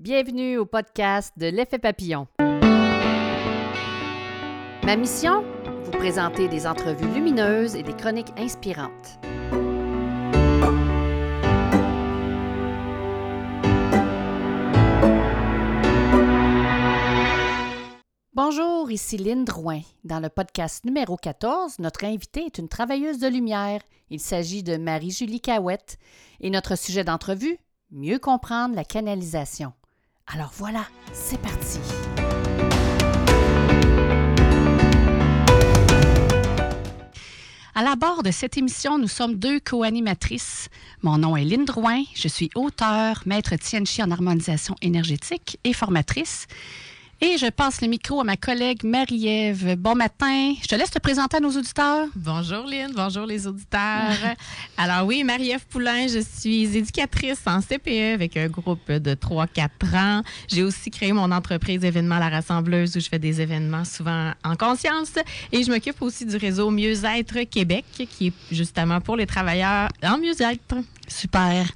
Bienvenue au podcast de l'effet papillon. Ma mission? Vous présenter des entrevues lumineuses et des chroniques inspirantes. Bonjour, ici Lynne Drouin. Dans le podcast numéro 14, notre invitée est une travailleuse de lumière. Il s'agit de Marie-Julie Cahouette. Et notre sujet d'entrevue, mieux comprendre la canalisation. Alors voilà, c'est parti. À la barre de cette émission, nous sommes deux co-animatrices. Mon nom est Lynne Drouin, je suis auteure, maître Tianchi en harmonisation énergétique et formatrice. Et je passe le micro à ma collègue Marie-Ève. Bon matin. Je te laisse te présenter à nos auditeurs. Bonjour Lynn, bonjour les auditeurs. Alors oui, Marie-Ève Poulain, je suis éducatrice en CPE avec un groupe de 3-4 ans. J'ai aussi créé mon entreprise événement La Rassembleuse où je fais des événements souvent en conscience. Et je m'occupe aussi du réseau Mieux-être Québec qui est justement pour les travailleurs en mieux-être. Super.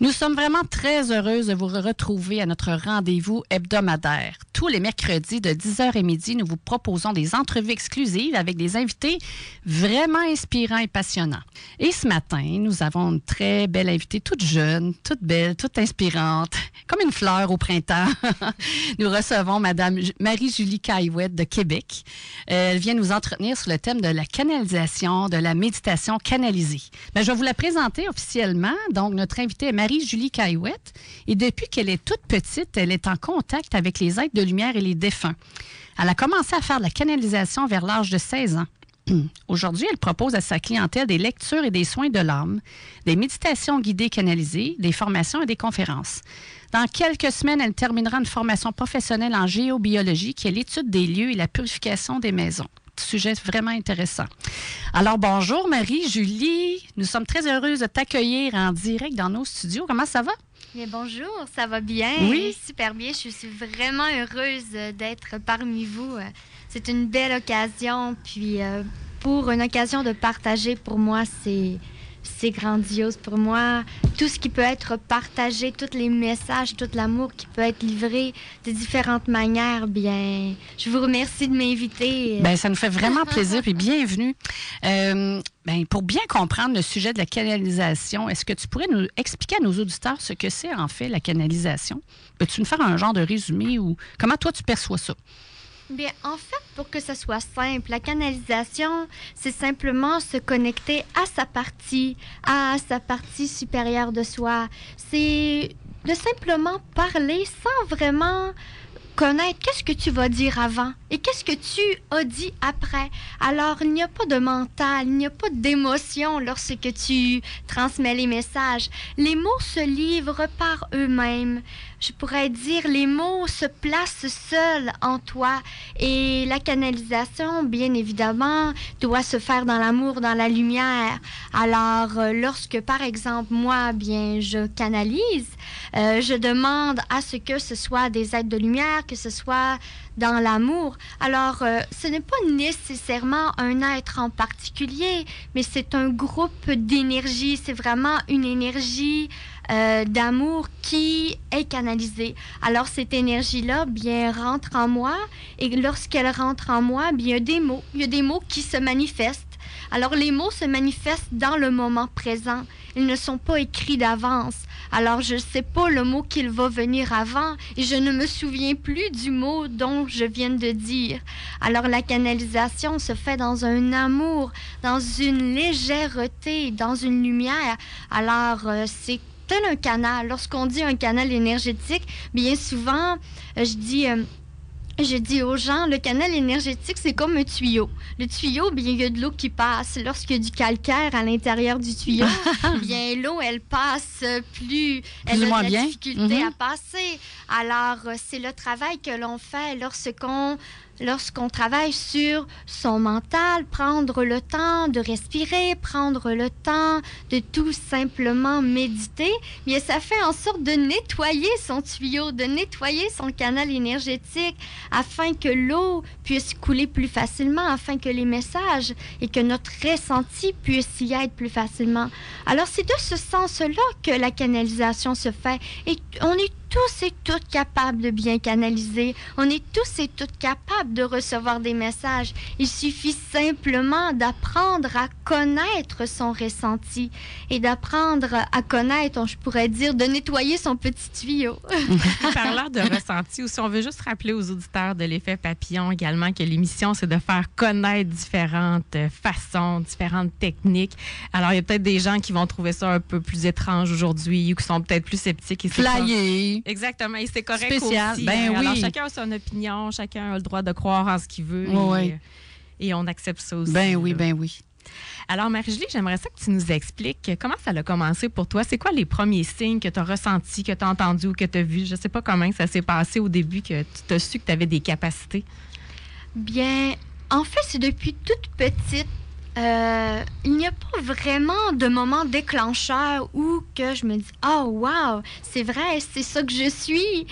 Nous sommes vraiment très heureuses de vous retrouver à notre rendez-vous hebdomadaire. Tous les mercredis de 10h et midi, nous vous proposons des entrevues exclusives avec des invités vraiment inspirants et passionnants. Et ce matin, nous avons une très belle invitée, toute jeune, toute belle, toute inspirante, comme une fleur au printemps. nous recevons Madame Marie-Julie Caillouette de Québec. Elle vient nous entretenir sur le thème de la canalisation, de la méditation canalisée. Ben, je vais vous la présenter officiellement. Donc, notre invitée est Marie-Julie Caillouette. Et depuis qu'elle est toute petite, elle est en contact avec les êtres de lumière et les défunts. Elle a commencé à faire de la canalisation vers l'âge de 16 ans. Aujourd'hui, elle propose à sa clientèle des lectures et des soins de l'âme, des méditations guidées canalisées, des formations et des conférences. Dans quelques semaines, elle terminera une formation professionnelle en géobiologie qui est l'étude des lieux et la purification des maisons sujet vraiment intéressant. Alors, bonjour Marie-Julie. Nous sommes très heureuses de t'accueillir en direct dans nos studios. Comment ça va? Bien, bonjour, ça va bien? Oui. Super bien. Je suis vraiment heureuse d'être parmi vous. C'est une belle occasion. Puis, euh, pour une occasion de partager, pour moi, c'est c'est grandiose pour moi. Tout ce qui peut être partagé, tous les messages, tout l'amour qui peut être livré de différentes manières, bien, je vous remercie de m'inviter. Ben, ça nous fait vraiment plaisir et bienvenue. Euh, ben, pour bien comprendre le sujet de la canalisation, est-ce que tu pourrais nous expliquer à nos auditeurs ce que c'est en fait la canalisation? Peux-tu nous faire un genre de résumé ou comment toi tu perçois ça? Bien, en fait, pour que ce soit simple, la canalisation, c'est simplement se connecter à sa partie, à sa partie supérieure de soi. C'est de simplement parler sans vraiment connaître qu'est-ce que tu vas dire avant et qu'est-ce que tu as dit après? Alors, il n'y a pas de mental, il n'y a pas d'émotion lorsque tu transmets les messages. Les mots se livrent par eux-mêmes. Je pourrais dire, les mots se placent seuls en toi et la canalisation, bien évidemment, doit se faire dans l'amour, dans la lumière. Alors, euh, lorsque, par exemple, moi, bien, je canalise, euh, je demande à ce que ce soit des êtres de lumière, que ce soit dans l'amour. Alors, euh, ce n'est pas nécessairement un être en particulier, mais c'est un groupe d'énergie. C'est vraiment une énergie euh, d'amour qui est canalisée. Alors, cette énergie-là, bien, rentre en moi. Et lorsqu'elle rentre en moi, bien, il y a des mots. Il y a des mots qui se manifestent. Alors, les mots se manifestent dans le moment présent. Ils ne sont pas écrits d'avance. Alors, je ne sais pas le mot qu'il va venir avant et je ne me souviens plus du mot dont je viens de dire. Alors, la canalisation se fait dans un amour, dans une légèreté, dans une lumière. Alors, euh, c'est tel un canal. Lorsqu'on dit un canal énergétique, bien souvent, euh, je dis... Euh, je dis aux gens, le canal énergétique, c'est comme un tuyau. Le tuyau, bien, il y a de l'eau qui passe. Lorsqu'il y a du calcaire à l'intérieur du tuyau, bien, l'eau, elle passe plus. Elle a de la difficulté à mhm. passer. Alors, c'est le travail que l'on fait lorsqu'on lorsqu'on travaille sur son mental, prendre le temps de respirer, prendre le temps de tout simplement méditer, bien ça fait en sorte de nettoyer son tuyau, de nettoyer son canal énergétique afin que l'eau puisse couler plus facilement, afin que les messages et que notre ressenti puisse y être plus facilement. Alors c'est de ce sens-là que la canalisation se fait et on est tous et toutes capables de bien canaliser. On est tous et toutes capables de recevoir des messages. Il suffit simplement d'apprendre à connaître son ressenti et d'apprendre à connaître, je pourrais dire, de nettoyer son petit tuyau. Parlant de ressenti, ou si on veut juste rappeler aux auditeurs de l'effet papillon également que l'émission, c'est de faire connaître différentes façons, différentes techniques. Alors, il y a peut-être des gens qui vont trouver ça un peu plus étrange aujourd'hui ou qui sont peut-être plus sceptiques. Et Flyer. Exactement. Et c'est correct Spécial. aussi. Ben hein. oui. Alors, chacun a son opinion, chacun a le droit de croire en ce qu'il veut. Oui, et, oui. et on accepte ça aussi. Ben oui, là. ben oui. Alors, Marie-Julie, j'aimerais ça que tu nous expliques comment ça a commencé pour toi. C'est quoi les premiers signes que tu as ressentis, que tu as entendus ou que tu as vus? Je ne sais pas comment ça s'est passé au début, que tu as su que tu avais des capacités. Bien, en fait, c'est depuis toute petite. Euh, il n'y a pas vraiment de moment déclencheur où que je me dis oh wow c'est vrai c'est ça que je suis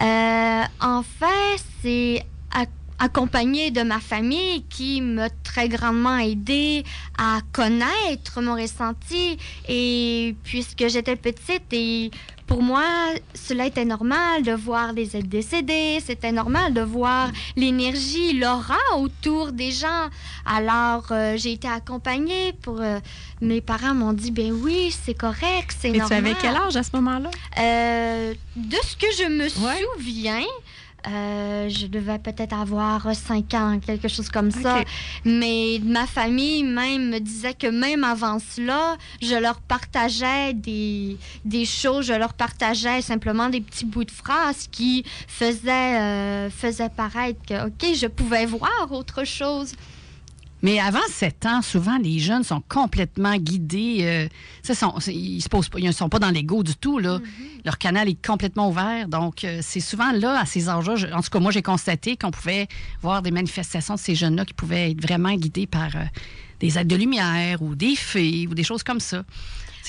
Euh, en fait c'est à- accompagné de ma famille qui m'a très grandement aidé à connaître mon ressenti et puisque j'étais petite et pour moi, cela était normal de voir les êtres décédés, c'était normal de voir l'énergie, l'aura autour des gens. Alors, euh, j'ai été accompagnée pour... euh, mes parents m'ont dit, ben oui, c'est correct, c'est Mais tu normal. avais quel âge à ce moment-là? Euh, de ce que je me Ouais. souviens, euh, je devais peut-être avoir 5 ans, quelque chose comme ça. Mais ma famille même me disait que même avant cela, je leur partageais des, des choses, je leur partageais simplement des petits bouts de phrases qui faisaient, euh, faisaient paraître que, OK, je pouvais voir autre chose. Mais avant 7 ans, souvent, les jeunes sont complètement guidés. euh, ça, sont, c'est- ils se posent pas, ils ne sont pas dans l'ego du tout. Là. Leur canal est complètement ouvert. Donc, euh, c'est souvent là, à ces âges-là, en tout cas, moi, j'ai constaté qu'on pouvait voir des manifestations de ces jeunes-là qui pouvaient être vraiment guidés par euh, des aides de lumière ou des fées ou des choses comme ça.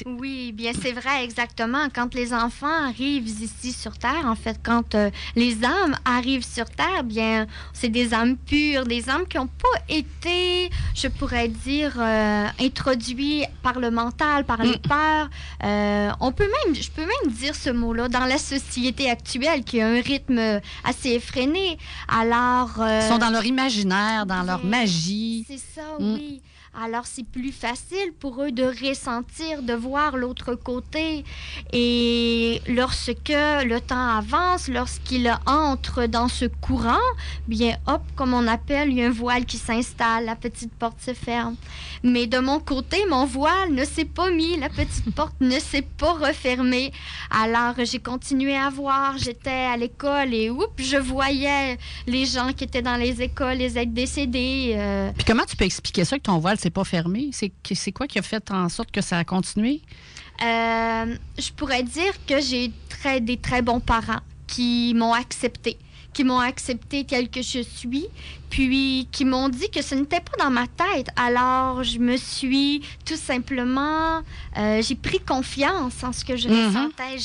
Oui, bien c'est vrai, exactement. Quand les enfants arrivent ici sur Terre, en fait, quand euh, les âmes arrivent sur Terre, bien, c'est des âmes pures, des âmes qui n'ont pas été, je pourrais dire, euh, introduites par le mental, par les peurs. Euh, on peut même, je peux même dire ce mot-là dans la société actuelle qui a un rythme assez effréné. Alors, euh, Ils sont dans leur imaginaire, dans leur magie. c'est ça, Mm. oui. Alors, c'est plus facile pour eux de ressentir, de voir l'autre côté. Et lorsque le temps avance, lorsqu'ils entrent dans ce courant, bien, hop, comme on appelle, il y a un voile qui s'installe, la petite porte se ferme. Mais de mon côté, mon voile ne s'est pas mis, la petite porte ne s'est pas refermée. Alors, j'ai continué à voir, j'étais à l'école et oups, je voyais les gens qui étaient dans les écoles, les êtres décédés. euh, Puis comment tu peux expliquer ça que ton voile? Pas fermé? C'est, quoi qui a fait en sorte que ça a continué? Euh, je pourrais dire que j'ai très, des très bons parents qui m'ont accepté, qui m'ont accepté tel que je suis, puis qui m'ont dit que ce n'était pas dans ma tête. Alors, je me suis tout simplement, euh, j'ai pris confiance en ce que je Mhm. ressentais,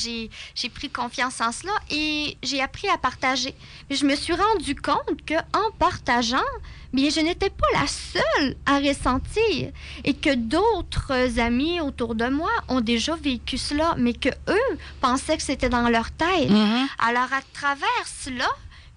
j'ai, pris confiance en cela et j'ai appris à partager. Mais je me suis rendu compte que en partageant, bien, je n'étais pas la seule à ressentir et que d'autres amis autour de moi ont déjà vécu cela, mais que eux pensaient que c'était dans leur tête. Mhm. Alors, à travers cela,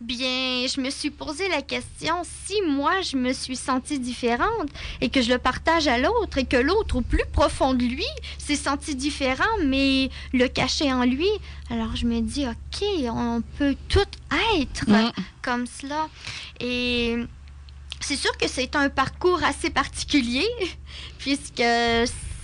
bien, je me suis posé la question si moi, je me suis sentie différente et que je le partage à l'autre et que l'autre, au plus profond de lui, s'est senti différent, mais le cachait en lui. Alors, je me dis, OK, on peut tout être Mhm. comme cela. Et c'est sûr que c'est un parcours assez particulier, puisque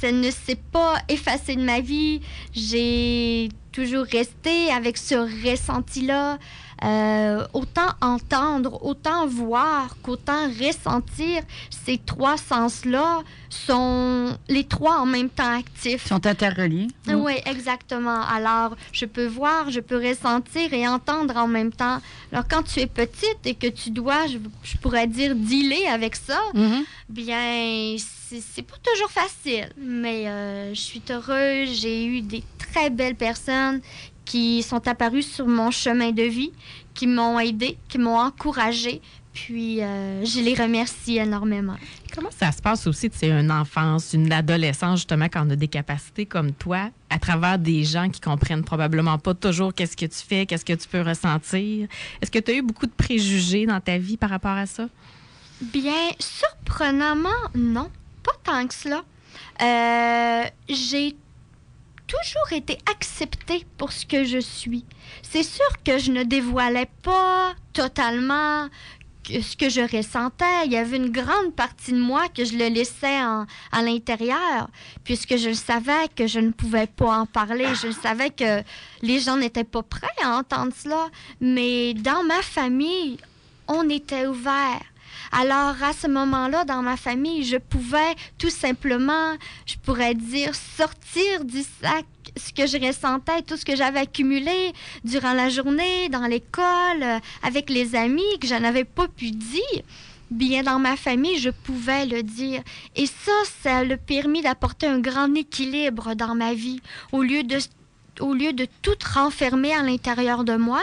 ça ne s'est pas effacé de ma vie. J'ai toujours resté avec ce ressenti-là. Euh, autant entendre, autant voir qu'autant ressentir, ces trois sens-là sont les trois en même temps actifs. Ils sont interreliés. Mm. Oui, exactement. Alors, je peux voir, je peux ressentir et entendre en même temps. Alors, quand tu es petite et que tu dois, je, je pourrais dire, dealer avec ça, Mhm. bien, c'est c'est pas toujours facile. Mais euh, je suis heureuse. J'ai eu des très belles personnes qui sont apparues sur mon chemin de vie, qui m'ont aidée, qui m'ont encouragée. Puis, euh, je les remercie énormément. Comment ça se passe aussi, c'est une enfance, une adolescence, justement, quand on a des capacités comme toi, à travers des gens qui comprennent probablement pas toujours qu'est-ce que tu fais, qu'est-ce que tu peux ressentir? Est-ce que tu as eu beaucoup de préjugés dans ta vie par rapport à ça? Bien, surprenamment, non. Pas tant que cela. Euh, j'ai toujours été acceptée pour ce que je suis. C'est sûr que je ne dévoilais pas totalement ce que je ressentais. Il y avait une grande partie de moi que je le laissais à l'intérieur, puisque je savais que je ne pouvais pas en parler. Je savais que les gens n'étaient pas prêts à entendre cela. Mais dans ma famille, on était ouvert. Alors, à ce moment-là, dans ma famille, je pouvais tout simplement, je pourrais dire, sortir du sac ce que je ressentais, tout ce que j'avais accumulé durant la journée, dans l'école, euh, avec les amis, que je n'avais pas pu dire. Bien dans ma famille, je pouvais le dire. Et ça, ça a permis d'apporter un grand équilibre dans ma vie. Au lieu de au lieu de tout renfermer à l'intérieur de moi,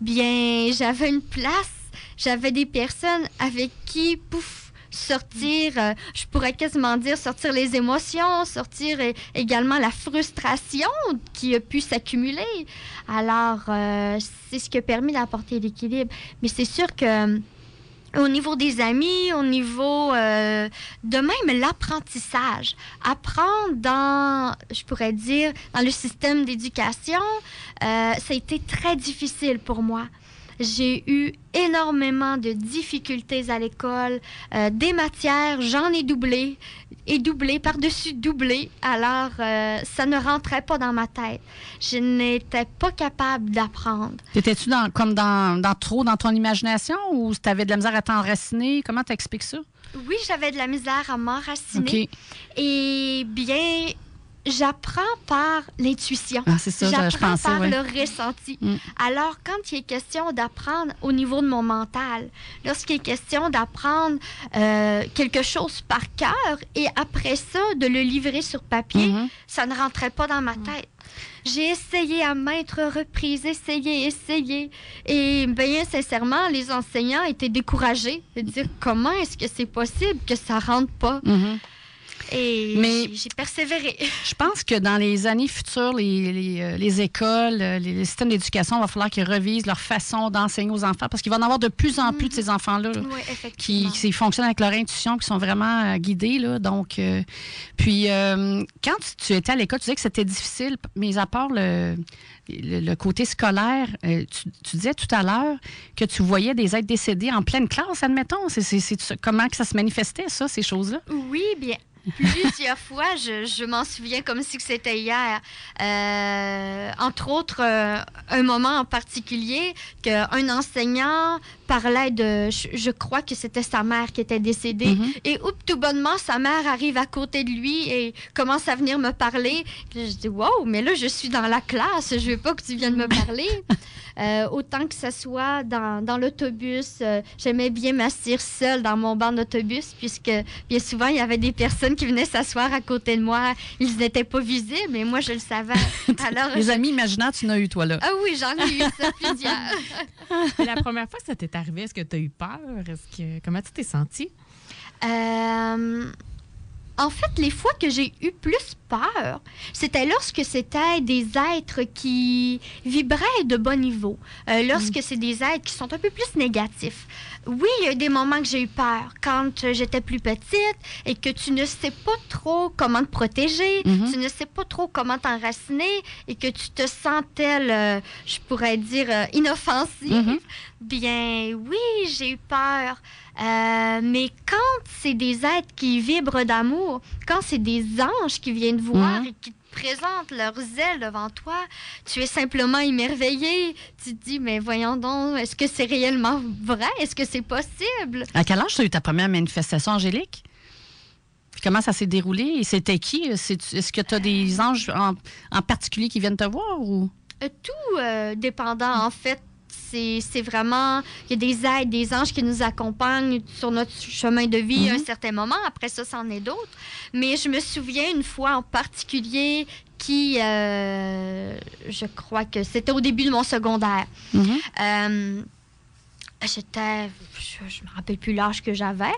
bien, j'avais une place, j'avais des personnes avec qui, pouf, sortir, euh, je pourrais quasiment dire sortir les émotions, sortir également la frustration qui a pu s'accumuler. Alors, euh, c'est ce qui a permis d'apporter l'équilibre. Mais c'est sûr que au niveau des amis, au niveau euh, de même l'apprentissage. Apprendre dans, je pourrais dire, dans le système d'éducation, ça a été très difficile pour moi. J'ai eu énormément de difficultés à l'école. Euh, des matières, j'en ai doublé et doublé par-dessus doublé. Alors, euh, ça ne rentrait pas dans ma tête. Je n'étais pas capable d'apprendre. Étais-tu dans, comme dans, dans, trop dans ton imagination ou tu avais de la misère à t'enraciner? Comment t'expliques ça? Oui, j'avais de la misère à m'enraciner. Et bien, j'apprends par l'intuition. Ah, c'est ça, j'apprends par le ressenti. Mm. Alors, quand il est question d'apprendre au niveau de mon mental, lorsqu'il est question d'apprendre euh, quelque chose par cœur et après ça, de le livrer sur papier, mm-hmm. ça ne rentrait pas dans ma mm. tête. J'ai essayé à maintes reprises, essayé, essayé. Et bien sincèrement, les enseignants étaient découragés de dire comment est-ce que c'est possible que ça rentre pas. Mm-hmm. Et Mais j'ai persévéré. Je pense que dans les années futures, les, les, euh, les écoles, euh, les, systèmes d'éducation, il va falloir qu'ils revisent leur façon d'enseigner aux enfants parce qu'il va y en avoir de plus en plus de ces enfants-là qui, qui, fonctionnent avec leur intuition, qui sont vraiment euh, guidés. Là, donc, puis, quand tu, étais à l'école, tu disais que c'était difficile, mais à part le, le, côté scolaire, tu, tu, disais tout à l'heure que tu voyais des êtres décédés en pleine classe, admettons. C'est, comment que ça se manifestait, ça, ces choses-là? Oui, bien, plusieurs fois. Je, m'en souviens comme si c'était hier. Euh, entre autres, euh, un moment en particulier qu'un enseignant parlait de, je, crois que c'était sa mère qui était décédée. Mm-hmm. Et oups, tout bonnement, sa mère arrive à côté de lui et commence à venir me parler. Je dis, wow, mais là, je suis dans la classe, je veux pas que tu viennes me parler. Euh, autant que ce soit dans, dans l'autobus, euh, j'aimais bien m'asseoir seule dans mon banc d'autobus, puisque bien souvent, il y avait des personnes qui venaient s'asseoir à côté de moi. Ils n'étaient pas visibles, mais moi, je le savais. Alors, Les amis imaginaires, tu n'as eu, toi, là. Ah oui, j'en ai eu ça plusieurs. la première fois que ça t'est arrivé, est-ce que tu as eu peur? Que... Comment tu t'es sentie? Euh, en fait, les fois que j'ai eu plus peur, c'était lorsque c'était des êtres qui vibraient de bon niveau, euh, lorsque mm. c'est des êtres qui sont un peu plus négatifs. Oui, il y a des moments que j'ai eu peur quand j'étais plus petite et que tu ne sais pas trop comment te protéger, mm-hmm. tu ne sais pas trop comment t'enraciner et que tu te sens euh, je pourrais dire, euh, inoffensif. Mm-hmm. Bien, oui, j'ai eu peur. Euh, mais quand c'est des êtres qui vibrent d'amour, quand c'est des anges qui viennent voir mhm. et qui te présentent leurs ailes devant toi, tu es simplement émerveillé. Tu te dis, mais voyons donc, est-ce que c'est réellement vrai? Est-ce que c'est possible? À quel âge tu as eu ta première manifestation angélique? comment ça s'est déroulé? C'était qui? Est-ce que tu as des anges en, particulier qui viennent te voir? ou? Euh, Tout euh, dépendant, en fait, c'est vraiment, il y a des aides, des anges qui nous accompagnent sur notre chemin de vie à un mhm. certain moment. Après ça, c'en est d'autres. Mais je me souviens une fois en particulier qui, euh, je crois que c'était au début de mon secondaire. Mhm. Euh, j'étais, je, ne me rappelle plus l'âge que j'avais.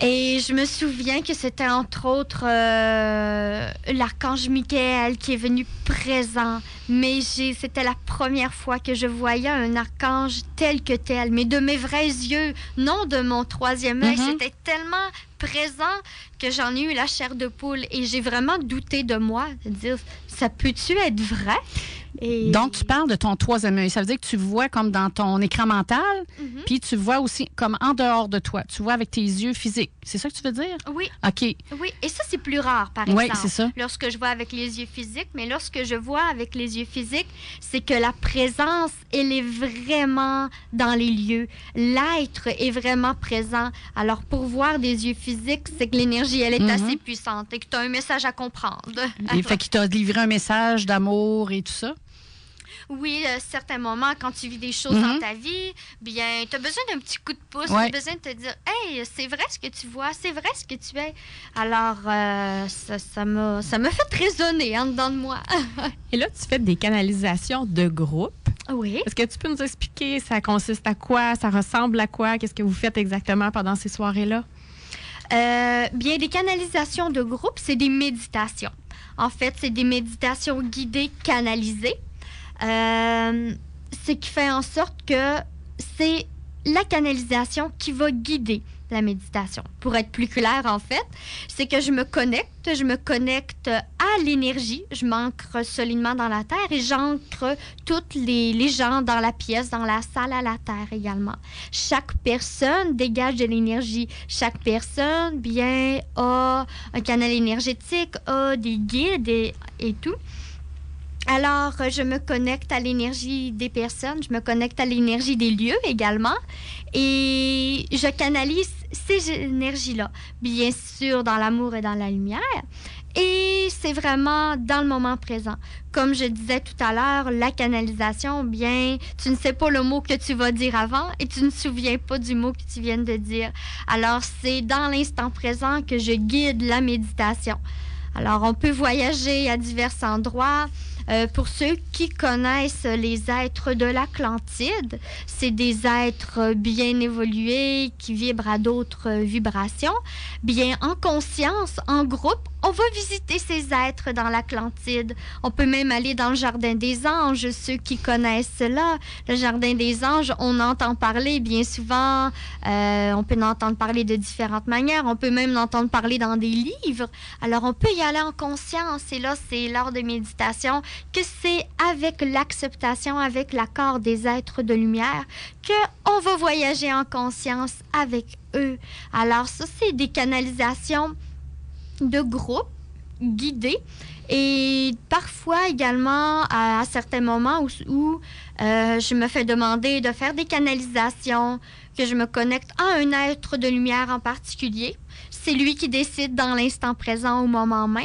Et je me souviens que c'était entre autres euh, l'archange Michael qui est venu présent. Mais c'était la première fois que je voyais un archange tel que tel, mais de mes vrais yeux, non de mon troisième œil. Mm-hmm. C'était tellement présent que j'en ai eu la chair de poule et j'ai vraiment douté de moi, de dire ça peut-tu être vrai? Donc, tu parles de ton troisième œil. Ça veut dire que tu vois comme dans ton écran mental, mhm. puis tu vois aussi comme en dehors de toi. Tu vois avec tes yeux physiques. C'est ça que tu veux dire? Oui. OK. Oui, et ça, c'est plus rare, par exemple. Oui, c'est ça. Lorsque je vois avec les yeux physiques, mais lorsque je vois avec les yeux physiques, c'est que la présence, elle est vraiment dans les lieux. L'être est vraiment présent. Alors, pour voir des yeux physiques, c'est que l'énergie, elle est mhm. assez puissante et que tu as un message à comprendre. Et fait qu'il t'a livré un message d'amour et tout ça? Oui, à certains moments, quand tu vis des choses dans mhm. ta vie, bien, tu as besoin d'un petit coup de pouce, tu as besoin de te dire Hey, c'est vrai ce que tu vois, c'est vrai ce que tu es. Alors, euh, ça m'a ça fait résonner en dedans de moi. Et là, tu fais des canalisations de groupe. Oui. Est-ce que tu peux nous expliquer ça consiste à quoi, ça ressemble à quoi, qu'est-ce que vous faites exactement pendant ces soirées-là? Euh, bien, des canalisations de groupe, c'est des méditations. En fait, c'est des méditations guidées, canalisées. Euh, ce qui fait en sorte que c'est la canalisation qui va guider la méditation. Pour être plus clair, en fait, c'est que je me connecte, je me connecte à l'énergie, je m'ancre solidement dans la terre et j'ancre toutes les, gens dans la pièce, dans la salle à la terre également. Chaque personne dégage de l'énergie. Chaque personne, bien, a un canal énergétique, a des guides et tout. Alors, euh, je me connecte à l'énergie des personnes, je me connecte à l'énergie des lieux également et je canalise ces énergies-là, bien sûr dans l'amour et dans la lumière. Et c'est vraiment dans le moment présent. Comme je disais tout à l'heure, la canalisation, bien, tu ne sais pas le mot que tu vas dire avant et tu ne souviens pas du mot que tu viens de dire. Alors, c'est dans l'instant présent que je guide la méditation. Alors, on peut voyager à divers endroits. Euh, pour ceux qui connaissent les êtres de l'Atlantide, c'est des êtres bien évolués qui vibrent à d'autres vibrations. Bien, en conscience, en groupe, on va visiter ces êtres dans l'Atlantide. On peut même aller dans le Jardin des Anges, ceux qui connaissent cela. Le Jardin des Anges, on entend parler bien souvent, euh, on peut en entendre parler de différentes manières, on peut même en entendre parler dans des livres. Alors on peut y aller en conscience et là, c'est lors de méditation que c'est avec l'acceptation, avec l'accord des êtres de lumière que on va voyager en conscience avec eux. Alors ça, c'est des canalisations de groupe guidés et parfois également à, certains moments où, euh, je me fais demander de faire des canalisations, que je me connecte à un être de lumière en particulier. C'est lui qui décide dans l'instant présent au moment même.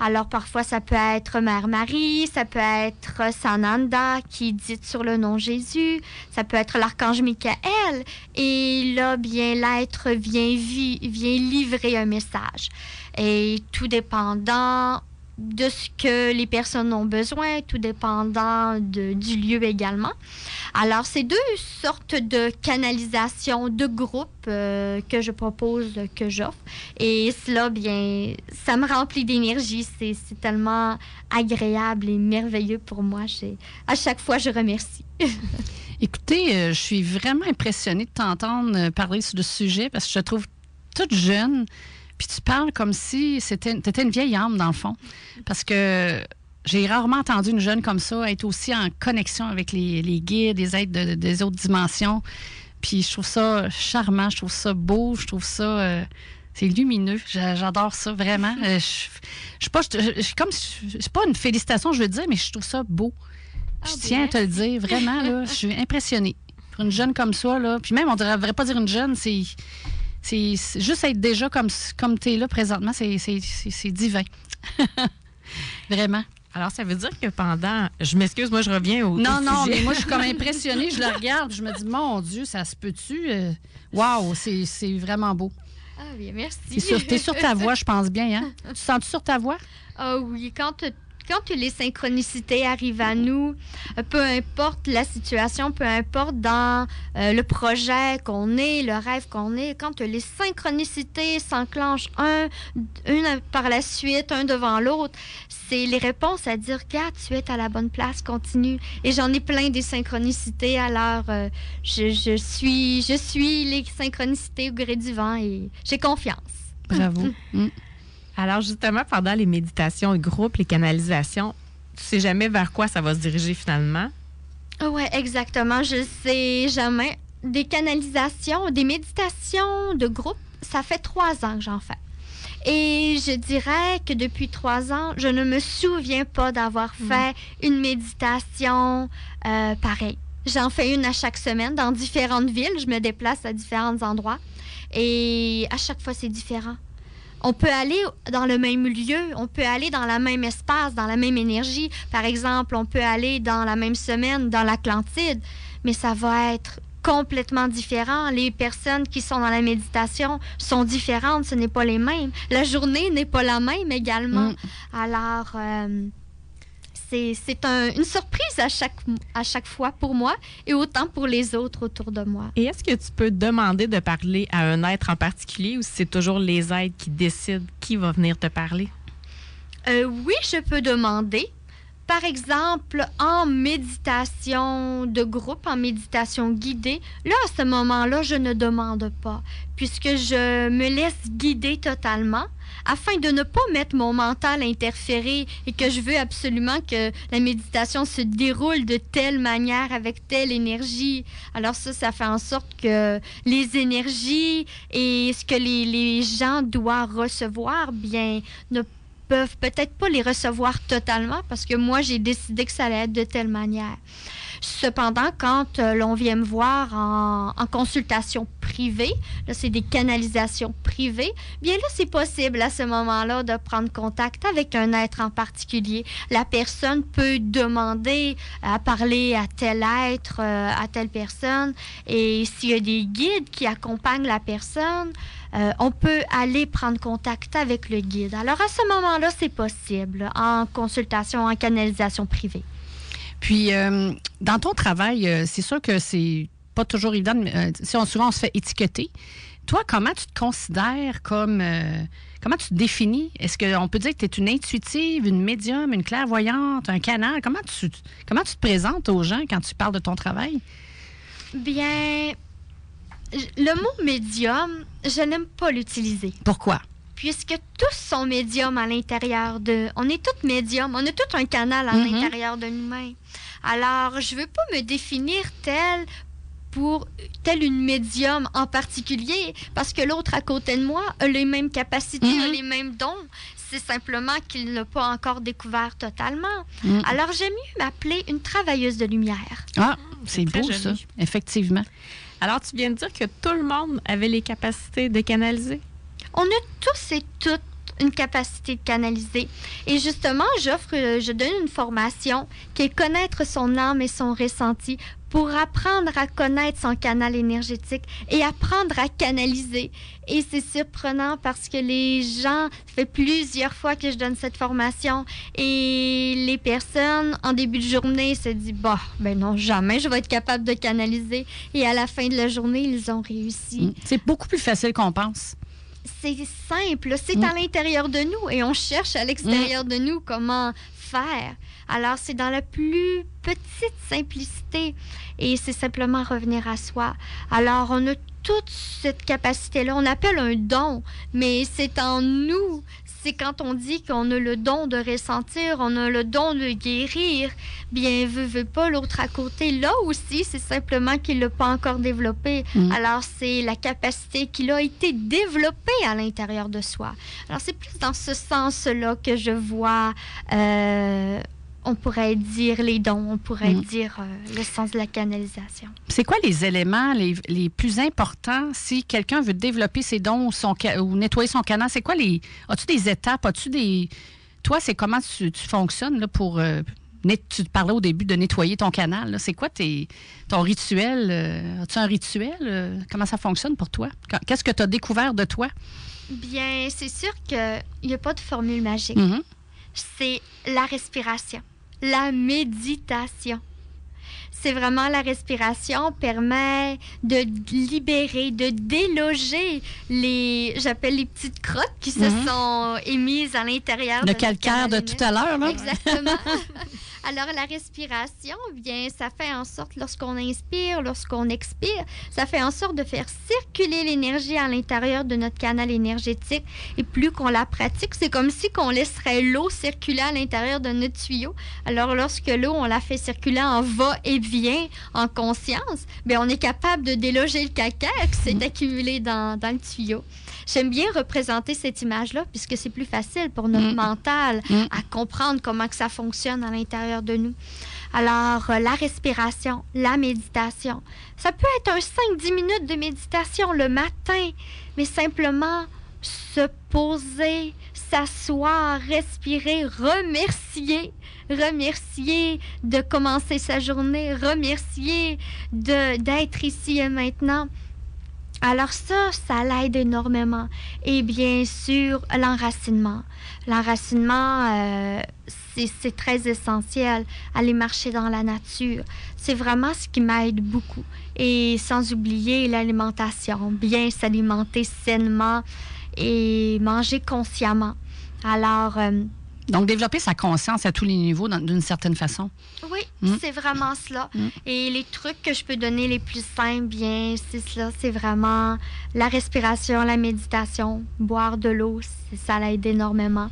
Alors parfois ça peut être Mère Marie, ça peut être Sananda qui dit sur le nom Jésus, ça peut être l'archange Michael et là bien l'être vient vient livrer un message et tout dépendant de ce que les personnes ont besoin, tout dépendant du lieu également. Alors, c'est deux sortes de canalisation de groupe euh, que je propose, que j'offre. Et cela, bien, ça me remplit d'énergie. C'est tellement agréable et merveilleux pour moi. À chaque fois, je remercie. Écoutez, euh, je suis vraiment impressionnée de t'entendre parler sur ce sujet parce que je te trouve toute jeune. Puis tu parles comme si c'était étais une vieille âme, dans le fond. Parce que j'ai rarement entendu une jeune comme ça être aussi en connexion avec les, guides, les êtres des autres dimensions. Puis je trouve ça charmant, je trouve ça beau, je trouve ça. Euh, c'est lumineux. J'adore ça, vraiment. Euh, je, je, pas, je, comme, c'est pas une félicitation, je veux dire, mais je trouve ça beau. Ah, je tiens à te le dire, vraiment, là. Je suis impressionnée. Pour une jeune comme ça, là. Puis même, on ne devrait pas dire une jeune, c'est c'est juste être déjà comme, comme tu es là présentement, c'est divin. Vraiment. Alors, ça veut dire que pendant. Je m'excuse, moi, je reviens au. Non, non, mais moi, je suis comme impressionnée. Je le regarde, je me dis, mon Dieu, ça se peut-tu? Waouh, c'est vraiment beau. Ah oui, merci. Tu es, sur ta voix, je pense bien. Hein? Tu sens-tu sur ta voix? Ah oui, quand quand les synchronicités arrivent à nous, euh, peu importe la situation, peu importe dans euh, le projet qu'on est, le rêve qu'on est, quand les synchronicités s'enclenchent un, une par la suite, un devant l'autre, c'est les réponses à dire, que tu es à la bonne place, continue. Et j'en ai plein des synchronicités, alors euh, je, je, suis, je suis les synchronicités au gré du vent et j'ai confiance. Bravo. Mm. Alors justement, pendant les méditations de groupe, les canalisations, tu sais jamais vers quoi ça va se diriger finalement? Oui, exactement. Je sais jamais. Des canalisations, des méditations de groupe, ça fait trois ans que j'en fais. Et je dirais que depuis trois ans, je ne me souviens pas d'avoir mm. fait une méditation euh, pareille. J'en fais une à chaque semaine dans différentes villes. Je me déplace à différents endroits. Et à chaque fois, c'est différent. On peut aller dans le même lieu, on peut aller dans le même espace, dans la même énergie. Par exemple, on peut aller dans la même semaine dans l'Atlantide, mais ça va être complètement différent. Les personnes qui sont dans la méditation sont différentes, ce n'est pas les mêmes. La journée n'est pas la même également. Mm. Alors, euh, c'est une surprise à chaque, à chaque fois pour moi et autant pour les autres autour de moi. Et est-ce que tu peux demander de parler à un être en particulier ou c'est toujours les êtres qui décident qui va venir te parler? Euh, oui, je peux demander. Par exemple, en méditation de groupe, en méditation guidée, là, à ce moment-là, je ne demande pas, puisque je me laisse guider totalement afin de ne pas mettre mon mental à interférer et que je veux absolument que la méditation se déroule de telle manière, avec telle énergie. Alors ça, ça fait en sorte que les énergies et ce que les gens doivent recevoir, bien, ne peuvent peut-être pas les recevoir totalement parce que moi, j'ai décidé que ça allait être de telle manière. Cependant, quand euh, l'on vient me voir en, consultation privée, là, c'est des canalisations privées, bien là, c'est possible à ce moment-là de prendre contact avec un être en particulier. La personne peut demander à parler à tel être, euh, à telle personne, et s'il y a des guides qui accompagnent la personne, euh, on peut aller prendre contact avec le guide. Alors à ce moment-là, c'est possible en consultation, en canalisation privée. Puis, euh, dans ton travail, euh, c'est sûr que c'est pas toujours évident. si on, souvent, on se fait étiqueter. Toi, comment tu te considères comme. comment tu te définis? Est-ce qu'on peut dire que tu es une intuitive, une médium, une clairvoyante, un canal? Comment tu, comment tu te présentes aux gens quand tu parles de ton travail? Bien, le mot médium, je n'aime pas l'utiliser. Pourquoi? Puisque tous sont médiums à l'intérieur de. On est tous médiums, on a tout un canal à mm-hmm. l'intérieur de nous-mêmes. Alors, je ne veux pas me définir tel pour tel une médium en particulier, parce que l'autre à côté de moi a les mêmes capacités, a mm-hmm. les mêmes dons. C'est simplement qu'il n'a pas encore découvert totalement. Mm. Alors, j'aime mieux m'appeler une travailleuse de lumière. Ah, c'est beau ça, effectivement. Alors, tu viens de dire que tout le monde avait les capacités de canaliser? On a tous et toutes une capacité de canaliser. Et justement, j'offre, je donne une formation qui est connaître son âme et son ressenti pour apprendre à connaître son canal énergétique et apprendre à canaliser. Et c'est surprenant parce que les gens, ça fait plusieurs fois que je donne cette formation et les personnes, en début de journée, se disent, bah, ben non, jamais je vais être capable de canaliser. Et à la fin de la journée, ils ont réussi. Mm. C'est beaucoup plus facile qu'on pense c'est simple, c'est à mm. l'intérieur de nous et on cherche à l'extérieur mm. de nous comment faire. Alors, c'est dans la plus petite simplicité et c'est simplement revenir à soi. Alors, on a toute cette capacité-là. On appelle un don, mais c'est en nous. C'est quand on dit qu'on a le don de ressentir, on a le don de guérir. Bien, veut, veut pas l'autre à côté. Là aussi, c'est simplement qu'il l'a pas encore développé. Mm. Alors, c'est la capacité qui a été développée à l'intérieur de soi. Alors, c'est plus dans ce sens-là que je vois euh, on pourrait dire les dons, on pourrait mm. dire euh, le sens de la canalisation. C'est quoi les éléments les, plus importants si quelqu'un veut développer ses dons ou, nettoyer son canal? C'est quoi les. As-tu des étapes? As-tu des. Toi, c'est comment tu, fonctionnes là, pour. Euh, tu parlais au début de nettoyer ton canal. C'est quoi tes, ton rituel? Euh, as-tu un rituel? comment ça fonctionne pour toi? Qu'est-ce que tu as découvert de toi? Bien, c'est sûr qu'il n'y a pas de formule magique. Mm-hmm. c'est la respiration, la méditation. C'est vraiment la respiration permet de libérer, de déloger les, j'appelle les petites crottes qui se Mhm. sont émises à l'intérieur. Le de calcaire de tout à l'heure, là. Exactement. Alors, la respiration, bien, ça fait en sorte, lorsqu'on inspire, lorsqu'on expire, ça fait en sorte de faire circuler l'énergie à l'intérieur de notre canal énergétique. Et plus qu'on la pratique, c'est comme si qu'on laisserait l'eau circuler à l'intérieur de notre tuyau. Alors, lorsque l'eau, on la fait circuler en va-et-vient, en conscience, bien, on est capable de déloger le calcaire qui s'est accumulé dans, dans le tuyau. J'aime bien représenter cette image-là puisque c'est plus facile pour notre Mm. mental Mm. à comprendre comment que ça fonctionne à l'intérieur de nous. Alors, euh, la respiration, la méditation, ça peut être un 5-10 minutes de méditation le matin, mais simplement se poser, s'asseoir, respirer, remercier, remercier de commencer sa journée, remercier d'être ici et maintenant. Alors ça, ça l'aide énormément. Et bien sûr, l'enracinement. L'enracinement, euh, c'est- très essentiel. Aller marcher dans la nature, c'est vraiment ce qui m'aide beaucoup. Et sans oublier l'alimentation, bien s'alimenter sainement et manger consciemment. Alors, euh, Donc, développer sa conscience à tous les niveaux d'une certaine façon. oui, Mm. c'est vraiment cela. Mm. Et les trucs que je peux donner les plus simples, bien, c'est cela. C'est vraiment la respiration, la méditation, boire de l'eau, ça l'aide énormément.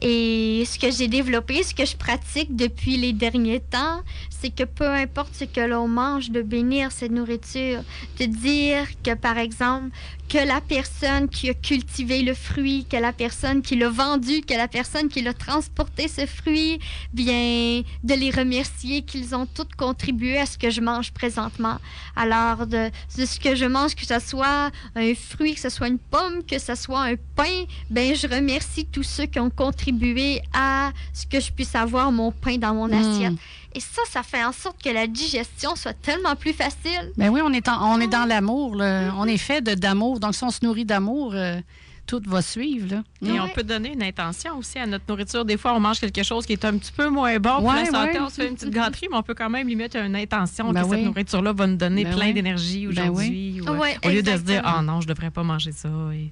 Et ce que j'ai développé, ce que je pratique depuis les derniers temps, c'est que peu importe ce que l'on mange, de bénir cette nourriture, de dire que, par exemple, que la personne qui a cultivé le fruit, que la personne qui l'a vendu, que la personne qui l'a transporté ce fruit, bien, de les remercier qu'ils ont toutes contribué à ce que je mange présentement. Alors, de, de ce que je mange, que ce soit un fruit, que ce soit une pomme, que ce soit un pain, ben je remercie tous ceux qui ont contribué à ce que je puisse avoir mon pain dans mon Mm. assiette. Et ça, ça fait en sorte que la digestion soit tellement plus facile. Ben oui, on est, en- on est dans l'amour. On est fait d'amour. Donc, si on se nourrit d'amour, euh, tout va suivre. Là. Et Ouais. on peut donner une intention aussi à notre nourriture. Des fois, on mange quelque chose qui est un petit peu moins bon pour Ouais, la santé. ouais. On se fait une petite gâterie, mais on peut quand même lui mettre une intention Ben que cette nourriture-là va nous donner Ben plein oui. d'énergie Ben aujourd'hui. ou, euh, Ouais, au lieu de se dire, ah non, je devrais pas manger ça et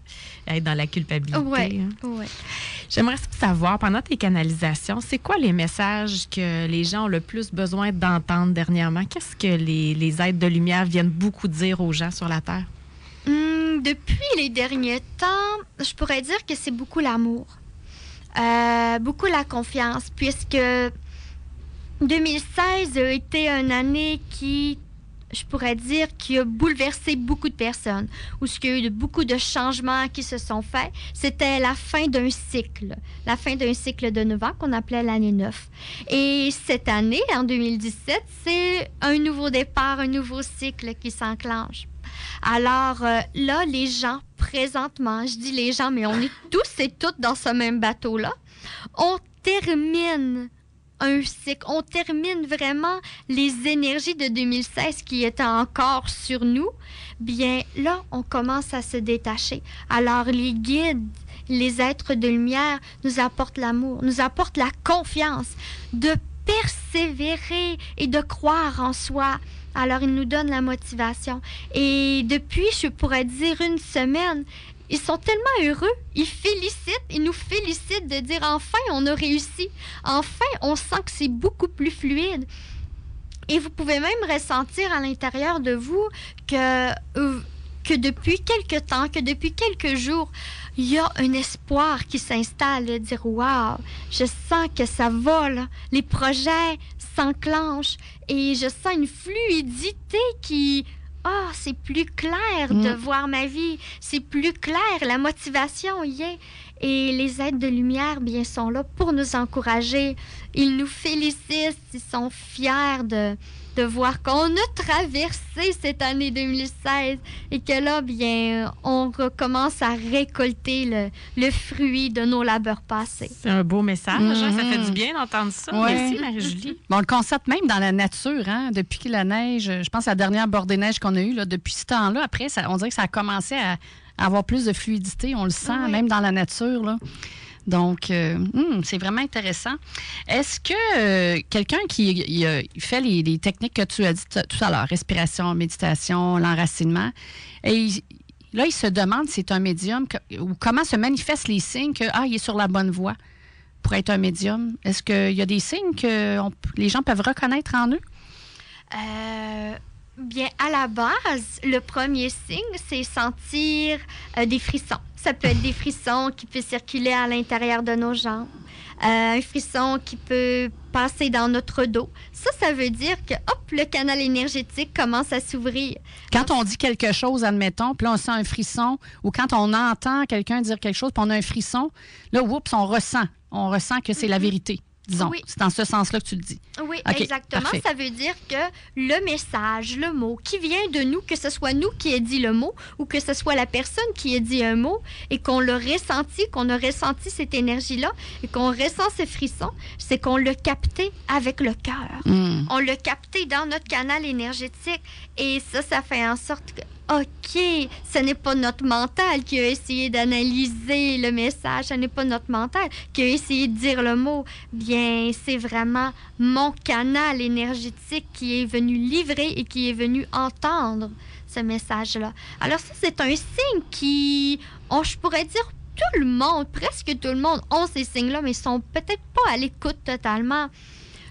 être dans la culpabilité. Ouais, hein. ouais. J'aimerais savoir, pendant tes canalisations, c'est quoi les messages que les gens ont le plus besoin d'entendre dernièrement? Qu'est-ce que les, les êtres de lumière viennent beaucoup dire aux gens sur la Terre? Depuis les derniers temps, je pourrais dire que c'est beaucoup l'amour, Euh, beaucoup la confiance, puisque 2016 a été une année qui, je pourrais dire, qui a bouleversé beaucoup de personnes, où ce qu'il y a eu de- beaucoup de changements qui se sont faits. C'était la fin d'un cycle, la fin d'un cycle de 9 ans qu'on appelait l'année 9. Et cette année, en 2017, c'est un nouveau départ, un nouveau cycle qui s'enclenche. Alors euh, là, les gens, présentement, je dis les gens, mais on est tous et toutes dans ce même bateau-là, on termine un cycle, on termine vraiment les énergies de 2016 qui étaient encore sur nous. Bien là, on commence à se détacher. Alors les guides, les êtres de lumière nous apportent l'amour, nous apportent la confiance de persévérer et de croire en soi. Alors, ils nous donnent la motivation. Et depuis, je pourrais dire une semaine, ils sont tellement heureux. Ils félicitent, ils nous félicitent de dire enfin, on a réussi. Enfin, on sent que c'est beaucoup plus fluide. Et vous pouvez même ressentir à l'intérieur de vous que, euh, que depuis quelque temps, que depuis quelques jours, il y a un espoir qui s'installe, de dire Waouh, je sens que ça va, là. les projets s'enclenchent et je sens une fluidité qui. Ah, c'est plus clair de Mm. voir ma vie, c'est plus clair, la motivation y est. Et les aides de lumière, bien, sont là pour nous encourager. Ils nous félicitent, ils sont fiers de, de voir qu'on a traversé cette année 2016 et que là, bien, on recommence à récolter le, le fruit de nos labeurs passés. C'est un beau message. hein? Ça fait Mhm. du bien d'entendre ça. Ouais. Merci, Marie-Julie. Bon, on le constate même dans la nature, hein, depuis que la neige, je pense à la dernière bordée neige qu'on a eue, là, depuis ce temps-là, après, ça, on dirait que ça a commencé à, à avoir plus de fluidité, on le sent, Oui. même dans la nature. Là. Donc, euh, hmm, c'est vraiment intéressant. Est-ce que euh, quelqu'un qui fait les, techniques que tu as dit tout à l'heure, respiration, méditation, l'enracinement, et là, il se demande si c'est un médium ou comment se manifestent les signes que, ah, il est sur la bonne voie pour être un médium? Est-ce qu'il y a des signes que les gens peuvent reconnaître en eux? Euh, bien, à la base, le premier signe, c'est sentir euh, des frissons. Ça peut être des frissons qui peuvent circuler à l'intérieur de nos jambes, euh, un frisson qui peut passer dans notre dos. Ça, ça veut dire que, hop, le canal énergétique commence à s'ouvrir. Quand on dit quelque chose, admettons, puis là, on sent un frisson, ou quand on entend quelqu'un dire quelque chose, puis on a un frisson, là, oups, on ressent. On ressent que c'est la vérité, disons. Oui. C'est dans ce sens-là que tu le dis. Oui, exactement. parfait. Ça veut dire que le message, le mot qui vient de nous, que ce soit nous qui ait dit le mot ou que ce soit la personne qui ait dit un mot et qu'on l'a ressenti, qu'on a ressenti cette énergie-là et qu'on ressent ce frisson, c'est qu'on l'a capté avec le cœur. Hmm. On l'a capté dans notre canal énergétique et ça, ça fait en sorte que, OK, ce n'est pas notre mental qui a essayé d'analyser le message, ce n'est pas notre mental qui a essayé de dire le mot. Bien, c'est vraiment mon canal énergétique qui est venu livrer et qui est venu entendre ce message-là. Alors ça, c'est un signe qui, on, je pourrais dire, tout le monde, presque tout le monde ont ces signes-là, mais ils sont peut-être pas à l'écoute totalement.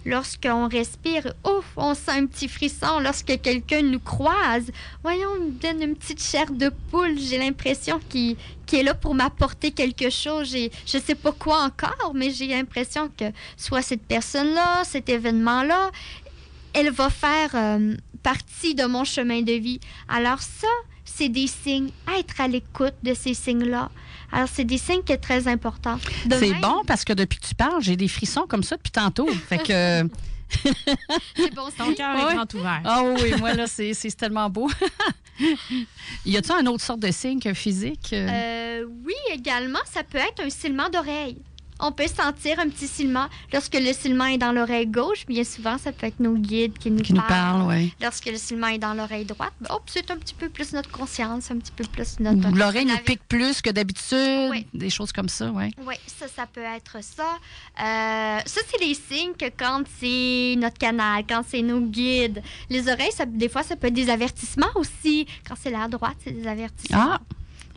Lorsqu'on respire, ouf, on sent un petit frisson. Lorsque quelqu'un nous croise, voyons, il me donne une petite chair de poule. J'ai l'impression qu'il est là pour m'apporter quelque chose. Je sais pas quoi encore, mais j'ai l'impression que soit cette personne-là, cet événement-là, elle va faire euh, partie de mon chemin de vie. Alors ça, c'est des signes. Être à l'écoute de ces signes-là. Alors, c'est des signes qui sont très importants. De C'est même- bon parce que depuis que tu parles, j'ai des frissons comme ça depuis tantôt. Fait que. C'est bon, Ton cœur est Ouais. grand ouvert. Ah oui, oui, moi, là, c'est c'est tellement beau. y a-t-il un autre sorte de signe que physique? euh? Euh, oui, également, ça peut être un silement d'oreille. On peut sentir un petit silement. Lorsque le silement est dans l'oreille gauche, bien souvent, ça peut être nos guides qui nous qui nous parlent. parle, oui. Lorsque le silement est dans l'oreille droite, ben, c'est un petit peu plus notre conscience, un petit peu plus notre... L'oreille nous pique plus que d'habitude, Oui. des choses comme ça, oui. Oui, ça, ça peut être ça. Euh, ça, c'est les signes que quand c'est notre canal, quand c'est nos guides. Les oreilles, ça, des fois, ça peut être des avertissements aussi. Quand c'est la droite, c'est des avertissements. Ah,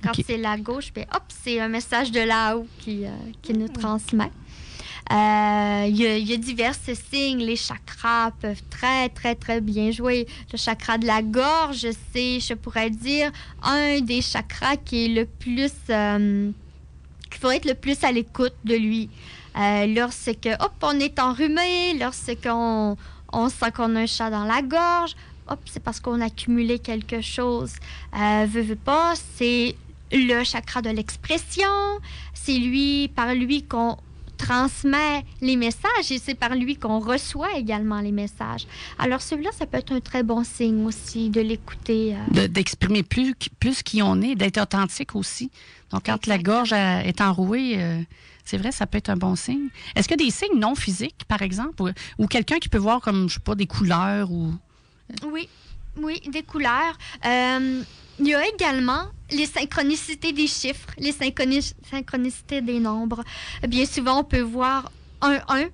Quand c'est la gauche, ben, hop, c'est un message de là-haut qui, euh, qui nous transmet. Euh, Il y, a- il y a divers signes. Les chakras peuvent très, très, très bien jouer. Le chakra de la gorge, c'est, je pourrais dire, un des chakras qui est le plus... euh, qu'il faut être le plus à l'écoute de lui. Euh, lorsque, hop, on est enrhumé, lorsqu'on on sent qu'on a un chat dans la gorge, hop, c'est parce qu'on a accumulé quelque chose. Euh, veux, veux pas, c'est le chakra de l'expression. C'est lui, par lui qu'on transmet les messages et c'est par lui qu'on reçoit également les messages. Alors celui-là, ça peut être un très bon signe aussi de l'écouter. euh. De- D'exprimer plus, plus qui on est, d'être authentique aussi. Donc, quand la gorge euh, est enrouée, euh, c'est vrai, ça peut être un bon signe. Est-ce qu'il y a des signes non physiques, par exemple, ou, ou quelqu'un qui peut voir comme, je sais pas, des couleurs ou... Oui, oui, des couleurs. Euh, il y a également les synchronicités des chiffres, les synchroni- synchronicités des nombres. Bien souvent, on peut voir un 1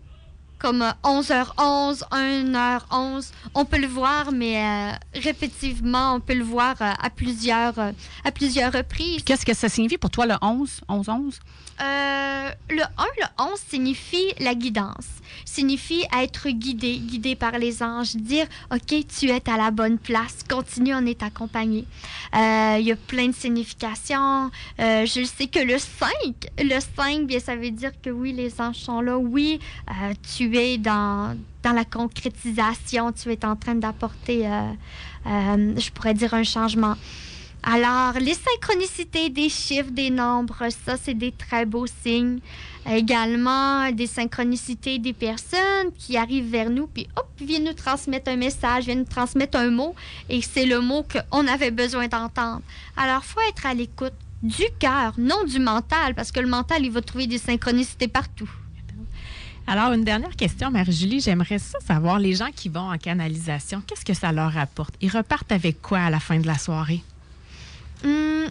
comme euh, 11h11, 1h11. On peut le voir, mais euh, répétitivement, on peut le voir euh, à, plusieurs, euh, à plusieurs reprises. Qu'est-ce que ça signifie pour toi, le 11, 11, 11? Euh, le 1, le 11 signifie la guidance, signifie être guidé, guidé par les anges, dire OK, tu es à la bonne place, continue, on est accompagné. Euh, Il y a plein de significations. Euh, je sais que le 5, le 5, bien, ça veut dire que oui, les anges sont là, oui, tu es dans, dans la concrétisation, tu es en train d'apporter, je pourrais dire, un changement. Alors, les synchronicités des chiffres, des nombres, ça, c'est des très beaux signes. Également, des synchronicités des personnes qui arrivent vers nous, puis hop, viennent nous transmettre un message, viennent nous transmettre un mot, et c'est le mot qu'on avait besoin d'entendre. Alors, faut être à l'écoute du cœur, non du mental, parce que le mental, il va trouver des synchronicités partout. Alors, une dernière question, Marie-Julie. J'aimerais ça savoir, les gens qui vont en canalisation, qu'est-ce que ça leur apporte? Ils repartent avec quoi à la fin de la soirée? Hum,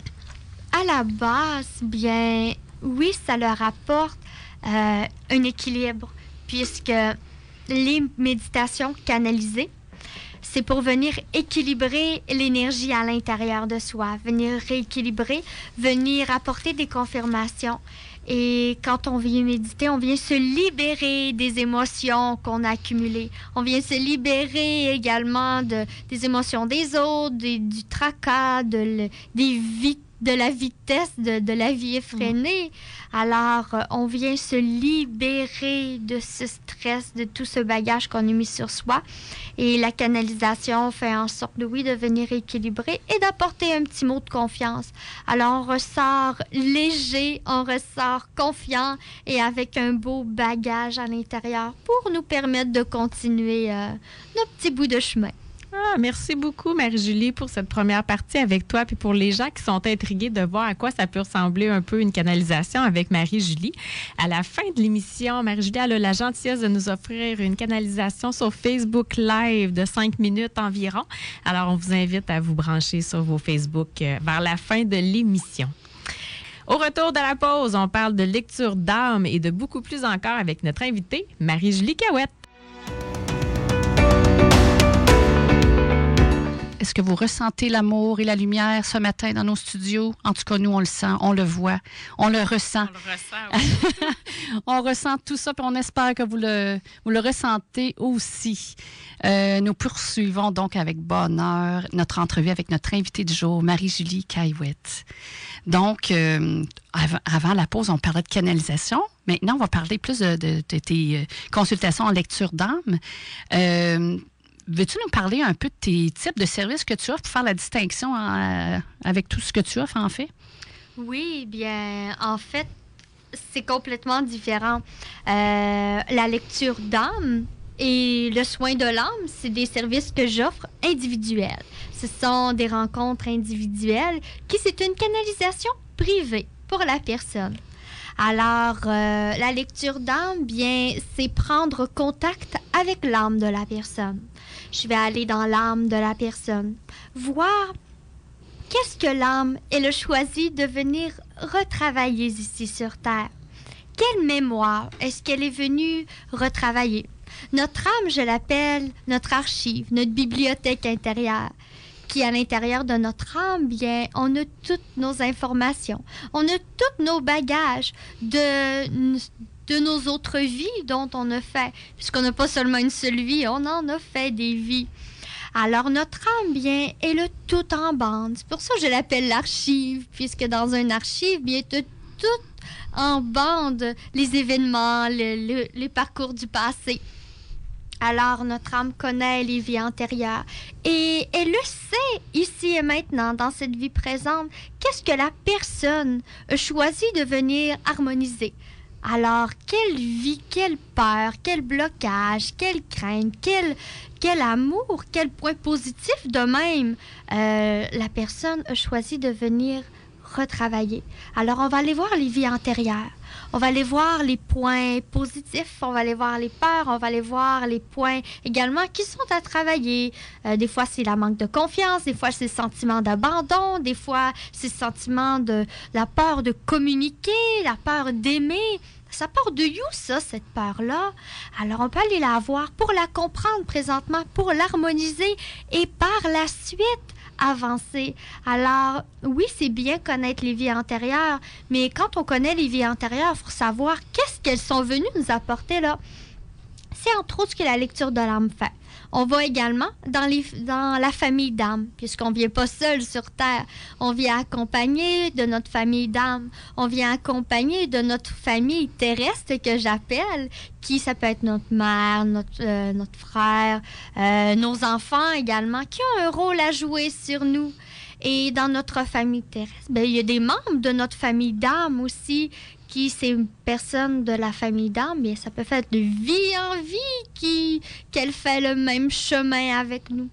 à la base, bien, oui, ça leur apporte euh, un équilibre, puisque les méditations canalisées, c'est pour venir équilibrer l'énergie à l'intérieur de soi, venir rééquilibrer, venir apporter des confirmations. Et quand on vient méditer, on vient se libérer des émotions qu'on a accumulées. On vient se libérer également de, des émotions des autres, du tracas, de, des vies de la vitesse de, la vie effrénée. Alors, euh, on vient se libérer de ce stress, de tout ce bagage qu'on a mis sur soi. Et la canalisation fait en sorte, de, oui, de venir équilibrer et d'apporter un petit mot de confiance. Alors, on ressort léger, on ressort confiant et avec un beau bagage à l'intérieur pour nous permettre de continuer euh, nos petits bouts de chemin. Ah, merci beaucoup, Marie-Julie, pour cette première partie avec toi. Puis pour les gens qui sont intrigués de voir à quoi ça peut ressembler un peu une canalisation avec Marie-Julie. À la fin de l'émission, Marie-Julie a la gentillesse de nous offrir une canalisation sur Facebook Live de cinq minutes environ. Alors, on vous invite à vous brancher sur vos Facebook euh, vers la fin de l'émission. Au retour de la pause, on parle de lecture d'âme et de beaucoup plus encore avec notre invitée, Marie-Julie Cahouette. Est-ce que vous ressentez l'amour et la lumière ce matin dans nos studios? En tout cas, nous, on le sent, on le voit, on le ressent. On le ressent, oui. on ressent tout ça, puis on espère que vous le, vous le ressentez aussi. Euh, nous poursuivons donc avec bonheur notre entrevue avec notre invitée du jour, Marie-Julie Caillouette. Donc, euh, avant, la pause, on parlait de canalisation. Maintenant, on va parler plus de, tes euh, consultations en lecture d'âme. Veux-tu nous parler un peu de tes types de services que tu offres pour faire la distinction euh, avec tout ce que tu offres, en fait? Oui, bien, en fait, c'est complètement différent. Euh, la lecture d'âme et le soin de l'âme, c'est des services que j'offre individuels. Ce sont des rencontres individuelles qui, c'est une canalisation privée pour la personne. Alors, euh, la lecture d'âme, bien, c'est prendre contact avec l'âme de la personne. Je vais aller dans l'âme de la personne, voir qu'est-ce que l'âme, elle a choisi de venir retravailler ici sur Terre. Quelle mémoire est-ce qu'elle est venue retravailler? Notre âme, je l'appelle notre archive, notre bibliothèque intérieure qui, à l'intérieur de notre âme, bien, on a toutes nos informations, on a tous nos bagages de, de nos autres vies dont on a fait, puisqu'on n'a pas seulement une seule vie, on en a fait des vies. Alors, notre âme, bien, est le tout en bande. C'est pour ça que je l'appelle l'archive, puisque dans un archive, bien, tu tout en bande les événements, les parcours du passé. Alors, notre âme connaît les vies antérieures et elle le sait ici et maintenant, dans cette vie présente, qu'est-ce que la personne a choisi de venir harmoniser. Alors, quelle vie, quelle peur, quel blocage, quelle crainte, quel, amour, quel point positif de même euh, la personne a choisi de venir retravailler. Alors, on va aller voir les vies antérieures. On va aller voir les points positifs, on va aller voir les peurs, on va aller voir les points également qui sont à travailler. Euh, des fois, c'est la manque de confiance, des fois, c'est le sentiment d'abandon, des fois, c'est le sentiment de la peur de communiquer, la peur d'aimer. Ça part de où, ça, cette peur-là? Alors, on peut aller la voir pour la comprendre présentement, pour l'harmoniser et par la suite, avancer. Alors, oui, c'est bien connaître les vies antérieures, mais quand on connaît les vies antérieures, il faut savoir qu'est-ce qu'elles sont venues nous apporter là. C'est entre autres ce que la lecture de l'âme fait. On va également dans, la famille d'âme, puisqu'on ne vient pas seul sur Terre. On vient accompagner de notre famille d'âme. On vient accompagner de notre famille terrestre que j'appelle, qui ça peut être notre mère, notre, euh, frère, euh, nos enfants également, qui ont un rôle à jouer sur nous. Et dans notre famille terrestre, ben, il y a des membres de notre famille d'âme aussi c'est une personne de la famille d'âme, mais ça peut faire de vie en vie qu'elle fait le même chemin avec nous.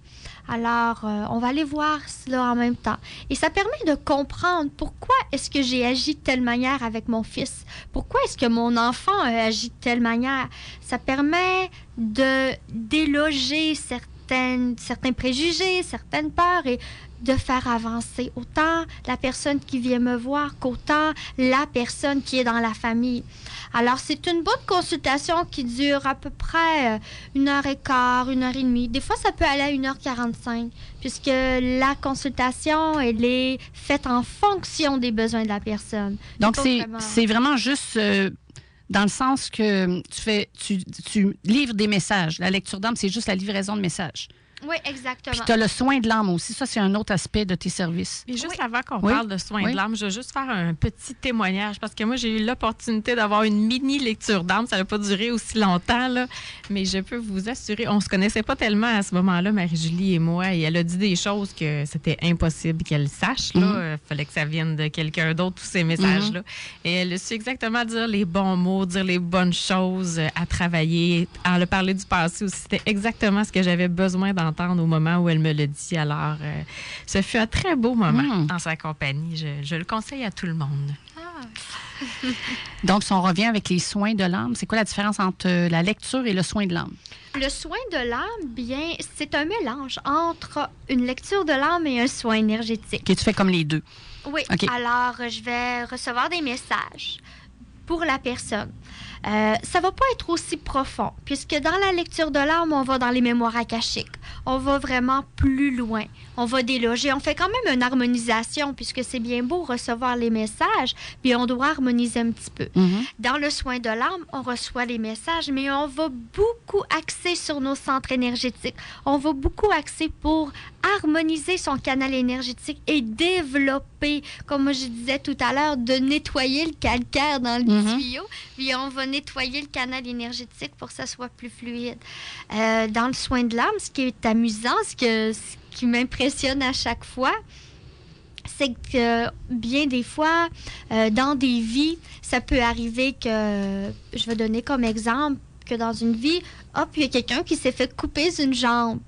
Alors, euh, on va aller voir cela en même temps. Et ça permet de comprendre pourquoi est-ce que j'ai agi de telle manière avec mon fils. Pourquoi est-ce que mon enfant a agi de telle manière? Ça permet de déloger certains certaines, certains préjugés, certaines peurs et de faire avancer autant la personne qui vient me voir qu'autant la personne qui est dans la famille. Alors, c'est une bonne consultation qui dure à peu près euh, une heure et quart, une heure et demie. Des fois, ça peut aller à une heure quarante-cinq, puisque la consultation, elle est faite en fonction des besoins de la personne. Donc, c'est vraiment... juste... Euh, dans le sens que tu fais, tu, livres des messages. La lecture d'âme, c'est juste la livraison de messages. Oui, exactement. Puis tu as le soin de l'âme aussi. Ça, c'est un autre aspect de tes services. Et juste avant qu'on parle de soin de l'âme, je veux juste faire un petit témoignage parce que moi, j'ai eu l'opportunité d'avoir une mini lecture d'âme. Ça n'a pas duré aussi longtemps, là, mais je peux vous assurer, on ne se connaissait pas tellement à ce moment-là, Marie-Julie et moi, et elle a dit des choses que c'était impossible qu'elle sache. Il mhm. euh, fallait que ça vienne de quelqu'un d'autre, tous ces messages-là. Mhm. Et elle a su exactement dire les bons mots, dire les bonnes choses euh, à travailler. Elle a parlé du passé aussi. C'était exactement ce que j'avais besoin d'entendre au moment où elle me le dit. Alors, euh, ce fut un très beau moment hmm. en sa compagnie. Je, le conseille à tout le monde. Ah. Donc, si on revient avec les soins de l'âme, c'est quoi la différence entre euh, la lecture et le soin de l'âme? Le soin de l'âme, bien, c'est un mélange entre une lecture de l'âme et un soin énergétique. Et tu fais comme les deux. Oui. Alors, je vais recevoir des messages pour la personne. Euh, ça va pas être aussi profond, puisque dans la lecture de l'âme, on va dans les mémoires akashiques. On va vraiment plus loin. On va déloger. On fait quand même une harmonisation, puisque c'est bien beau recevoir les messages, puis on doit harmoniser un petit peu. Mhm. Dans le soin de l'âme, on reçoit les messages, mais on va beaucoup axer sur nos centres énergétiques. On va beaucoup axer pour harmoniser son canal énergétique et développer, comme je disais tout à l'heure, de nettoyer le calcaire dans le mhm. tuyau, puis on va nettoyer le canal énergétique pour que ça soit plus fluide. Euh, dans le soin de l'âme, ce qui est amusant, ce, que, ce qui m'impressionne à chaque fois, c'est que bien des fois, euh, dans des vies, ça peut arriver que, je vais donner comme exemple, que dans une vie, hop, il y a quelqu'un qui s'est fait couper une jambe.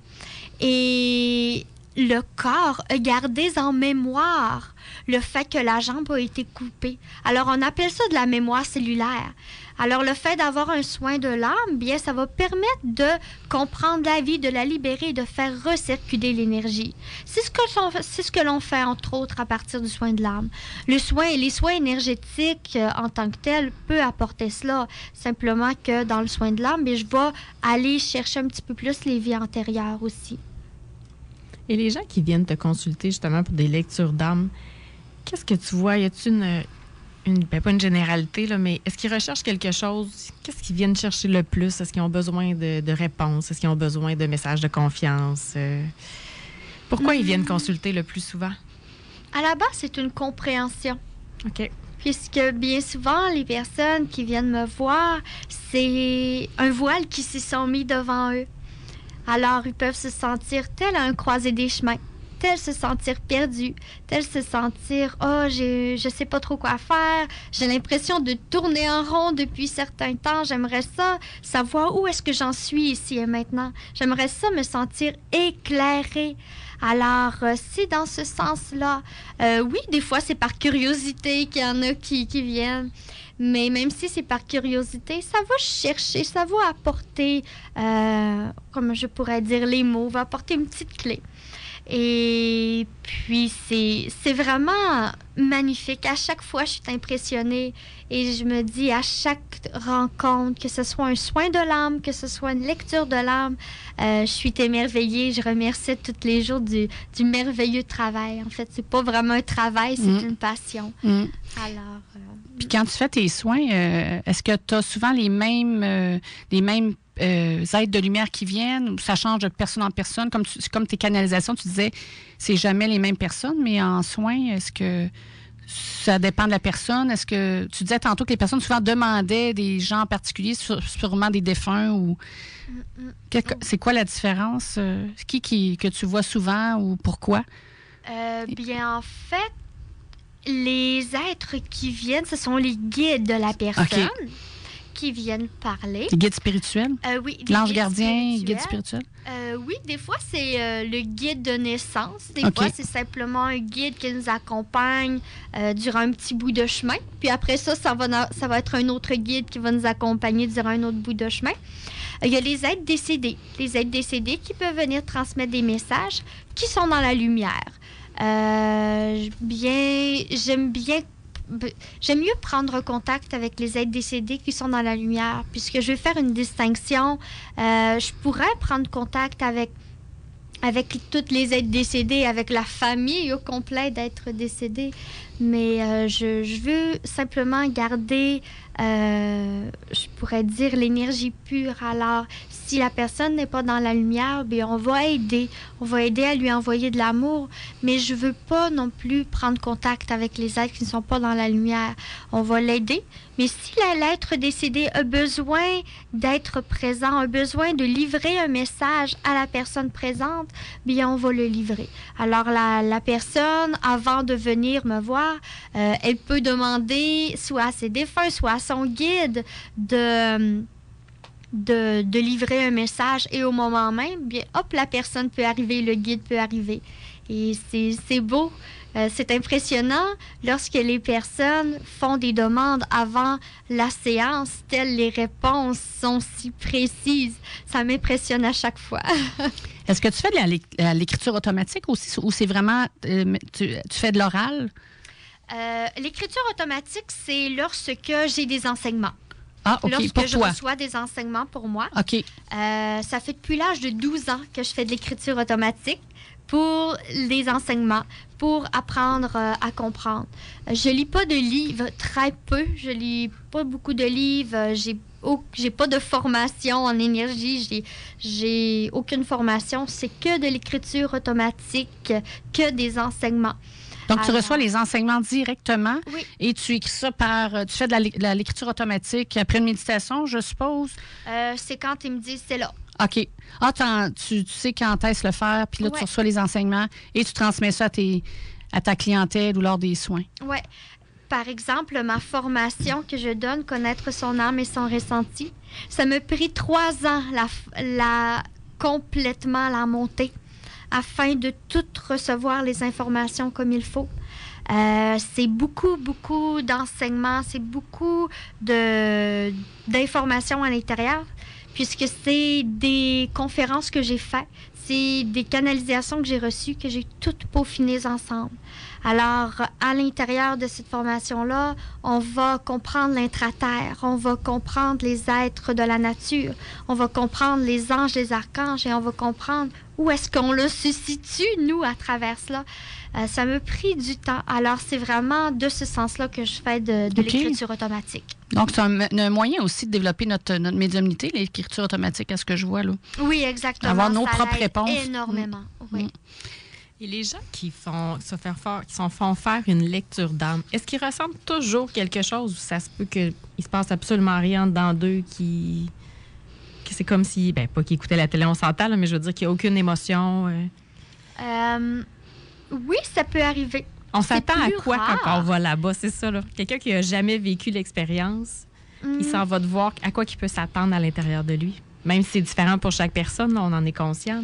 Et le corps a gardé en mémoire le fait que la jambe a été coupée. Alors, on appelle ça de la mémoire cellulaire. Alors, le fait d'avoir un soin de l'âme, bien, ça va permettre de comprendre la vie, de la libérer de faire recirculer l'énergie. C'est ce que c'est ce que l'on fait, entre autres, à partir du soin de l'âme. Le soin, les soins énergétiques euh, en tant que tels peut apporter cela. Simplement que dans le soin de l'âme, je vais aller chercher un petit peu plus les vies antérieures aussi. Et les gens qui viennent te consulter justement pour des lectures d'âme, qu'est-ce que tu vois? Y a-t-il une, une ben, pas une généralité, là, mais est-ce qu'ils recherchent quelque chose? Qu'est-ce qu'ils viennent chercher le plus? Est-ce qu'ils ont besoin de, réponses? Est-ce qu'ils ont besoin de messages de confiance? Euh, pourquoi ils viennent consulter le plus souvent? À la base, c'est une compréhension. OK. Puisque bien souvent, les personnes qui viennent me voir, c'est un voile qui s'y sont mis devant eux. Alors, ils peuvent se sentir tel un croisé des chemins tel se sentir perdu, tel se sentir oh je je sais pas trop quoi faire, j'ai l'impression de tourner en rond depuis certains temps, j'aimerais ça savoir où est-ce que j'en suis ici et maintenant, j'aimerais ça me sentir éclairé. Alors, euh, si dans ce sens-là, euh, oui, des fois c'est par curiosité qu'il y en a qui, qui viennent. Mais même si c'est par curiosité, ça va chercher, ça va apporter, euh, comme je pourrais dire les mots, va apporter une petite clé. Et puis, c'est vraiment magnifique. À chaque fois, je suis impressionnée et je me dis à chaque rencontre, que ce soit un soin de l'âme, que ce soit une lecture de l'âme, euh, je suis émerveillée. Je remercie tous les jours du, du merveilleux travail. En fait, c'est pas vraiment un travail, c'est mm. une passion. Mm. Alors. Euh, puis quand tu fais tes soins, euh, est-ce que tu as souvent les mêmes, les mêmes euh, aides de lumière qui viennent, ça change de personne en personne. Comme, comme tes canalisations, tu disais, c'est jamais les mêmes personnes, mais en soins, est-ce que ça dépend de la personne? Est-ce que tu disais tantôt que les personnes souvent demandaient des gens en particulier, sûrement des défunts ou. C'est quoi la différence? Euh, qui, qui que tu vois souvent ou pourquoi? Euh, bien, en fait, les êtres qui viennent, ce sont les guides de la personne qui viennent parler. Les guides spirituels? Euh, oui. L'ange gardien, guide spirituel? Euh, oui, des fois, c'est euh, le guide de naissance. Des fois, c'est simplement un guide qui nous accompagne durant un petit bout de chemin. Puis après ça, ça va, ça va être un autre guide qui va nous accompagner durant un autre bout de chemin. Il y a les êtres décédés. Les êtres décédés qui peuvent venir transmettre des messages qui sont dans la lumière. Euh, bien, j'aime bien j'aime mieux prendre contact avec les êtres décédés qui sont dans la lumière, puisque je vais faire une distinction. Euh, je pourrais prendre contact avec avec toutes les êtres décédés, avec la famille au complet d'êtres décédés. Mais euh, je, je, veux simplement garder euh, je pourrais dire l'énergie pure. Alors, si la personne n'est pas dans la lumière, bien, on va aider. On va aider à lui envoyer de l'amour. Mais je veux pas non plus prendre contact avec les êtres qui ne sont pas dans la lumière. On va l'aider. Mais si l'être décédé a besoin d'être présent, a besoin de livrer un message à la personne présente, bien, on va le livrer. Alors, la, la personne, avant de venir me voir, euh, elle peut demander soit à ses défunts, soit à son guide de, de, livrer un message et au moment même, bien, hop, la personne peut arriver, le guide peut arriver. Et c'est beau. Euh, c'est impressionnant lorsque les personnes font des demandes avant la séance, telles les réponses sont si précises. Ça m'impressionne à chaque fois. Est-ce que tu fais de l'écriture automatique aussi? Ou c'est vraiment, euh, tu, fais de l'oral? Euh, l'écriture automatique, c'est lorsque j'ai des enseignements. Ah, OK. Lorsque je reçois des enseignements pour moi. OK. Euh, ça fait depuis l'âge de 12 ans que je fais de l'écriture automatique pour les enseignements, pour apprendre euh, à comprendre. Je lis pas de livres, très peu. Je lis pas beaucoup de livres. J'ai j'ai pas de formation en énergie, j'ai, j'ai aucune formation. C'est que de l'écriture automatique, que des enseignements. Donc, tu reçois les enseignements directement et tu écris ça par. Euh, tu fais de l'écriture automatique après une méditation, je suppose? Euh, c'est quand ils me disent c'est là. OK. Ah, tu, sais quand est-ce le faire, puis là, tu reçois les enseignements et tu transmets ça à, tes, à ta clientèle ou lors des soins. Oui. Par exemple, ma formation que je donne, Connaître son âme et son ressenti, ça me pris trois ans la, la complètement la montée afin de tout recevoir les informations comme il faut. Euh, c'est beaucoup, beaucoup d'enseignements, c'est beaucoup d'informations à l'intérieur, puisque c'est des conférences que j'ai faites, c'est des canalisations que j'ai reçues, que j'ai toutes peaufinées ensemble. Alors, à l'intérieur de cette formation-là, on va comprendre l'intraterre, on va comprendre les êtres de la nature, on va comprendre les anges, les archanges, et on va comprendre où est-ce qu'on le se situe, nous, à travers cela. Euh, ça me pris du temps. Alors, c'est vraiment de ce sens-là que je fais de, l'écriture automatique. Donc, c'est un, moyen aussi de développer notre, notre médiumnité, l'écriture automatique, à ce que je vois là. Oui, exactement. Avoir nos propres réponses. Énormément, mm. oui. Mm. Et les gens qui font se faire faire, qui sont, font faire une lecture d'âme, est-ce qu'ils ressentent toujours quelque chose ou ça se peut qu'il se passe absolument rien dans d'eux qui. c'est comme si, ben, pas qu'ils écoutaient la télé, on s'entend, mais je veux dire qu'il n'y a aucune émotion. Euh? Euh, oui, ça peut arriver. On s'attend à quoi quand on va là-bas, c'est ça, là? Quelqu'un qui n'a jamais vécu l'expérience, il mm. s'en va de voir à quoi il peut s'attendre à l'intérieur de lui. Même si c'est différent pour chaque personne, on en est conscient.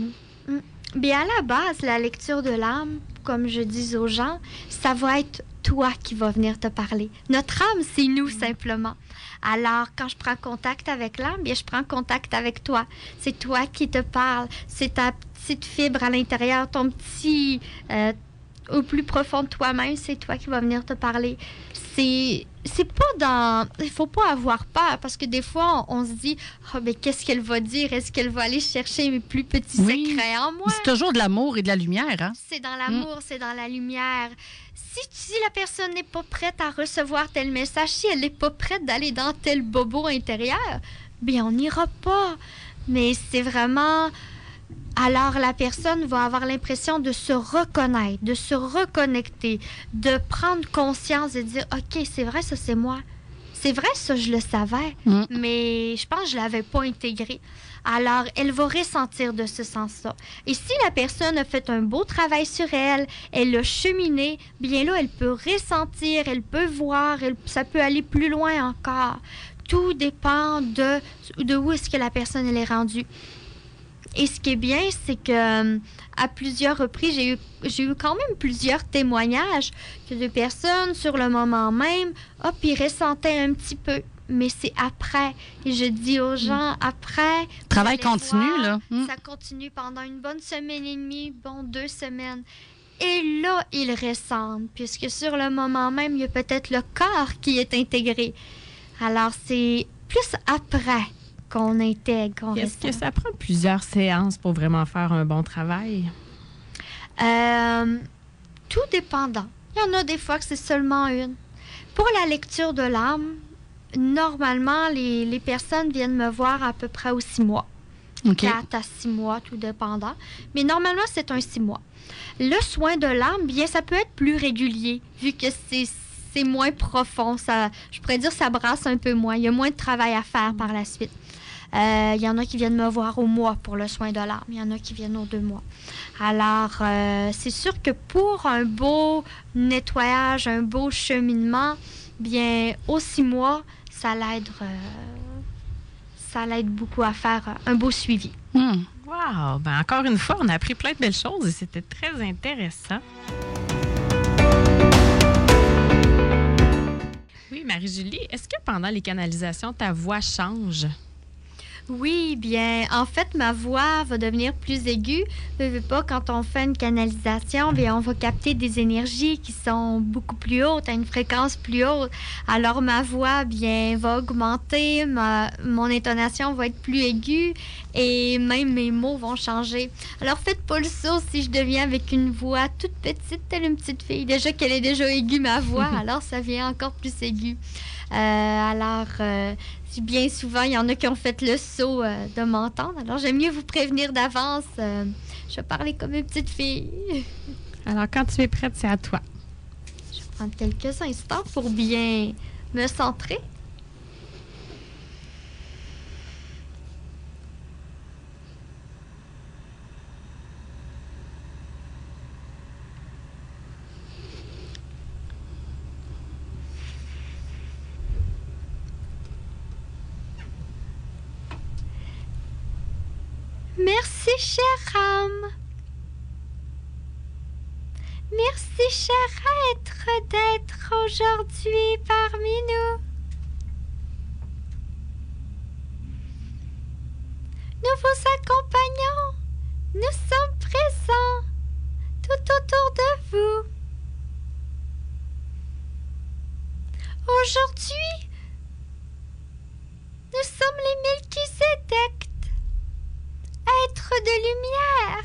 Mm. Bien, à la base, la lecture de l'âme, comme je dis aux gens, ça va être toi qui va venir te parler. Notre âme, c'est nous simplement. Alors, quand je prends contact avec l'âme, bien, je prends contact avec toi. C'est toi qui te parle. C'est ta petite fibre à l'intérieur, ton petit, euh, au plus profond de toi-même, c'est toi qui va venir te parler. C'est c'est pas dans il faut pas avoir peur parce que des fois on, se dit oh, mais qu'est-ce qu'elle va dire? Est-ce qu'elle va aller chercher mes plus petits secrets en moi? C'est toujours de l'amour et de la lumière hein? c'est dans l'amour mm. c'est dans la lumière. Si, si la personne n'est pas prête à recevoir tel message si elle n'est pas prête d'aller dans tel bobo intérieur bien on n'ira pas. Mais c'est vraiment alors la personne va avoir l'impression de se reconnaître, de se reconnecter, de prendre conscience et de dire OK, c'est vrai, ça c'est moi. C'est vrai, ça je le savais, mm. mais je pense que je l'avais pas intégré. Alors, elle va ressentir de ce sens-là. Et si la personne a fait un beau travail sur elle, elle a cheminé, bien là, elle peut ressentir, elle peut voir, ça peut aller plus loin encore. Tout dépend de, de où est-ce que la personne elle est rendue. Et ce qui est bien, c'est que euh, à plusieurs reprises, j'ai eu, j'ai eu quand même plusieurs témoignages que de personnes, sur le moment même, hop, ils ressentaient un petit peu. mais c'est après. Et je dis aux gens, après... vous Travail allez continu, voir, là. Hmm. Ça continue pendant une bonne semaine et demie, bon, deux semaines. Et là, ils ressentent, puisque sur le moment même, il y a peut-être le corps qui est intégré. Alors, c'est plus après qu'on intègre, qu'on Est-ce que ça prend plusieurs séances pour vraiment faire un bon travail? Euh, tout dépendant. Il y en a des fois que c'est seulement une. Pour la lecture de l'âme, normalement, les, les personnes viennent me voir à peu près aux six mois. OK. 4 à 6 mois, tout dépendant. Mais normalement, c'est un 6 mois. Le soin de l'âme, bien, ça peut être plus régulier, vu que c'est c'est moins profond. Ça, je pourrais dire ça brasse un peu moins. Il y a moins de travail à faire par la suite. Euh, Il y en a qui viennent me voir au mois pour le soin de l'âme. Il y en a qui viennent aux deux mois. Alors, euh, c'est sûr que pour un beau nettoyage, un beau cheminement, bien, aux six mois, ça l'aide, euh, ça l'aide beaucoup à faire un beau suivi. Hmm. Wow! Ben encore une fois, on a appris plein de belles choses et c'était très intéressant. Oui, Marie-Julie, est-ce que pendant les canalisations, ta voix change? Oui, bien, en fait, ma voix va devenir plus aiguë. Je veux pas, quand on fait une canalisation, bien, on va capter des énergies qui sont beaucoup plus hautes, à une fréquence plus haute. Alors, ma voix, bien, va augmenter, ma, mon intonation va être plus aiguë et même mes mots vont changer. Alors, faites pas le saut si je deviens avec une voix toute petite, telle une petite fille. Déjà qu'elle est déjà aiguë, ma voix, alors ça vient encore plus aigu. Euh, alors, euh, bien souvent, il y en a qui ont fait le saut euh, de m'entendre. Alors, j'aime mieux vous prévenir d'avance. euh, je vais parler comme une petite fille. Alors, quand tu es prête, c'est à toi. Je vais prendre quelques instants pour bien me centrer. Merci, chère âme. Merci, cher être, d'être aujourd'hui parmi nous. Nous vous accompagnons. Nous sommes présents tout autour de vous. Aujourd'hui, nous sommes les Melchizedek, de lumière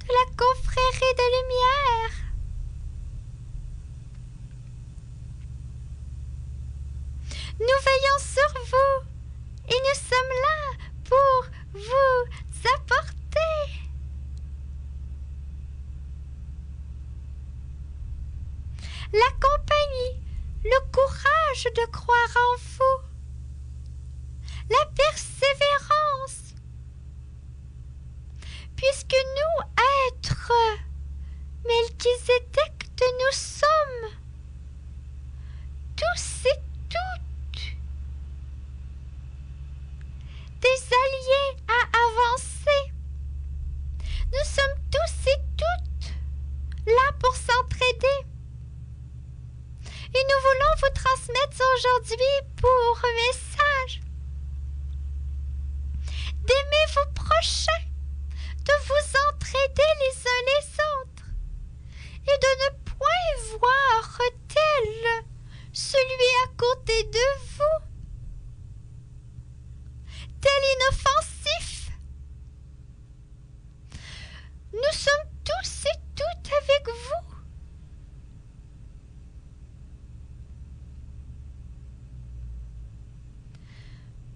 de la confrérie de lumière. Nous veillons sur vous et nous sommes là pour vous apporter. La compagnie, le courage de croire en vous, la persévérance, puisque nous, êtres Melchizedek, nous sommes tous et toutes des alliés à avancer. Nous sommes tous et toutes là pour s'entraider. Et nous voulons vous transmettre aujourd'hui pour message d'aimer vos prochains de vous entraider les uns les autres et de ne point voir tel celui à côté de vous, tel inoffensif. Nous sommes tous et toutes avec vous.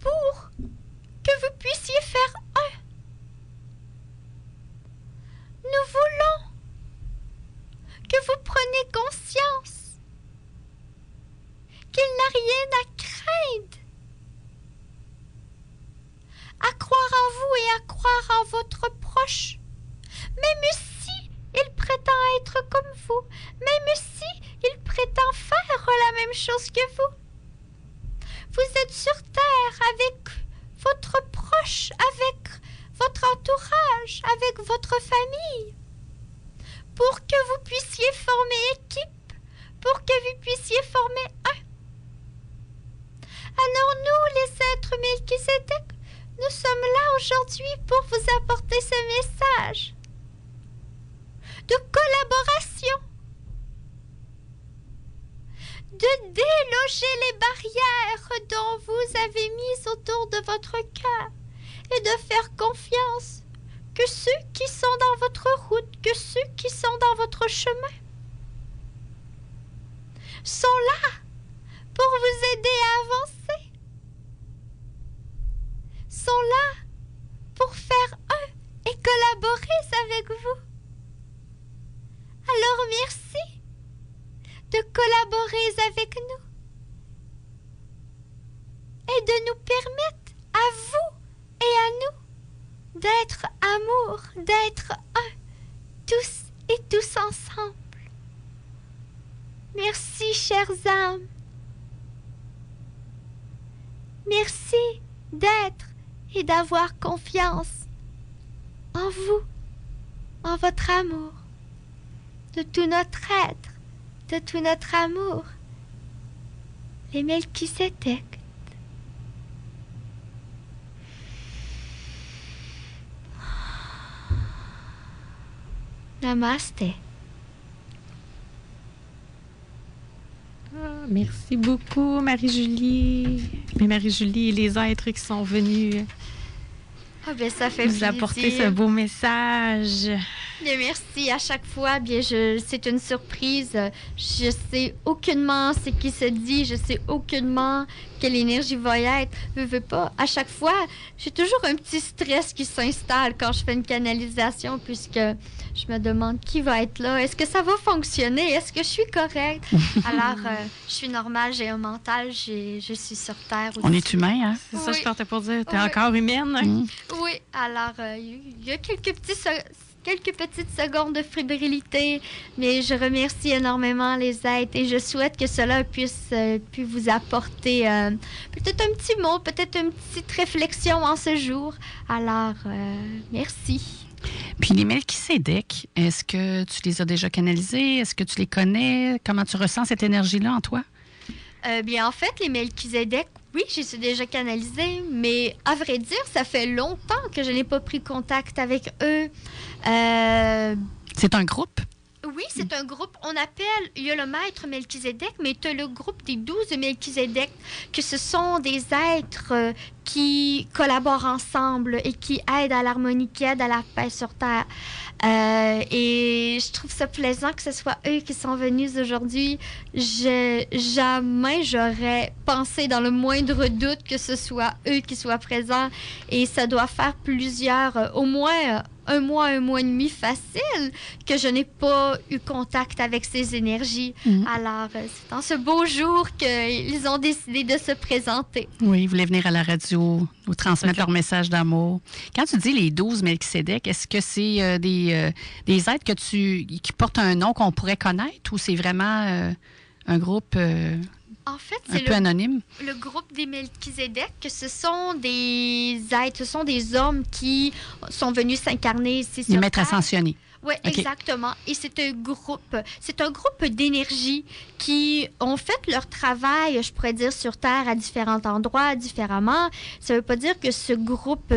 Pour que vous puissiez faire un nous voulons que vous preniez conscience qu'il n'a rien à craindre. À croire en vous et à croire en votre proche, même si il prétend être comme vous, même si il prétend faire la même chose que vous. Vous êtes sur terre avec votre proche, avec votre entourage, avec votre famille, pour que vous puissiez former équipe, pour que vous puissiez former un. Alors nous, les êtres Melchizedek, nous sommes là aujourd'hui pour vous apporter ce message de collaboration, de déloger les barrières dont vous avez mises autour de votre cœur et de faire confiance que ceux qui sont dans votre route, que ceux qui sont dans votre chemin sont là pour vous aider à avancer, sont là pour faire un et collaborer avec vous. Alors merci de collaborer avec nous et de nous permettre à vous et à nous d'être amour, d'être un, tous et tous ensemble. Merci, chères âmes. Merci d'être et d'avoir confiance en vous, en votre amour, de tout notre être, de tout notre amour. Les Melchisedec. Namaste. Ah, merci beaucoup, Marie-Julie. Mais Marie-Julie, les êtres qui sont venus Ah ben ça fait nous plaisir. apporter ce beau message. Bien, merci à chaque fois. Bien, je, c'est une surprise. Je sais aucunement ce qui se dit. Je sais aucunement quelle énergie va y être. Je veux pas. À chaque fois, j'ai toujours un petit stress qui s'installe quand je fais une canalisation puisque je me demande qui va être là. Est-ce que ça va fonctionner? Est-ce que je suis correcte? Alors, euh, je suis normale, j'ai un mental, j'ai, je suis sur Terre. On est humain, hein? C'est ça que Oui. je partais pour dire. T'es Oui. encore humaine? Mm. Oui, alors euh, il y a quelques petits quelques petites secondes de fébrilité, mais je remercie énormément les êtres et je souhaite que cela puisse, euh, vous apporter euh, peut-être un petit mot, peut-être une petite réflexion en ce jour. Alors, euh, merci. Puis les Melchisedec, est-ce que tu les as déjà canalisés? Est-ce que tu les connais? Comment tu ressens cette énergie-là en toi? Euh, bien, en fait, les Melchizedek, oui, je suis déjà canalisée, mais à vrai dire, ça fait longtemps que je n'ai pas pris contact avec eux. Euh, C'est un groupe? Oui, c'est un groupe. On appelle, il y a le maître Melchizedek, mais tu as le groupe des douze Melchizedek, que ce sont des êtres euh, qui collaborent ensemble et qui aident à l'harmonie, qui aident à la paix sur Terre. Euh, et je trouve ça plaisant que ce soit eux qui sont venus aujourd'hui. Jamais j'aurais pensé dans le moindre doute que ce soit eux qui soient présents. Et ça doit faire plusieurs, euh, au moins un mois, un mois et demi facile que je n'ai pas eu contact avec ces énergies. Mhm. Alors, euh, c'est en ce beau jour qu'ils ont décidé de se présenter. Oui, ils voulaient venir à la radio, nous transmettre leur message d'amour. Quand tu dis les 12 Melchisedec, est-ce que c'est euh, des, euh, des êtres que tu, qui portent un nom qu'on pourrait connaître ou c'est vraiment euh, un groupe En fait, c'est le, anonyme? le groupe des Melchizedek, que ce sont des êtres, ce sont des hommes qui sont venus s'incarner ici sur Les maîtres ascensionnés. Oui, exactement. Et c'est un groupe, c'est un groupe d'énergie qui ont fait leur travail, je pourrais dire, sur Terre à différents endroits, différemment. Ça ne veut pas dire que ce groupe,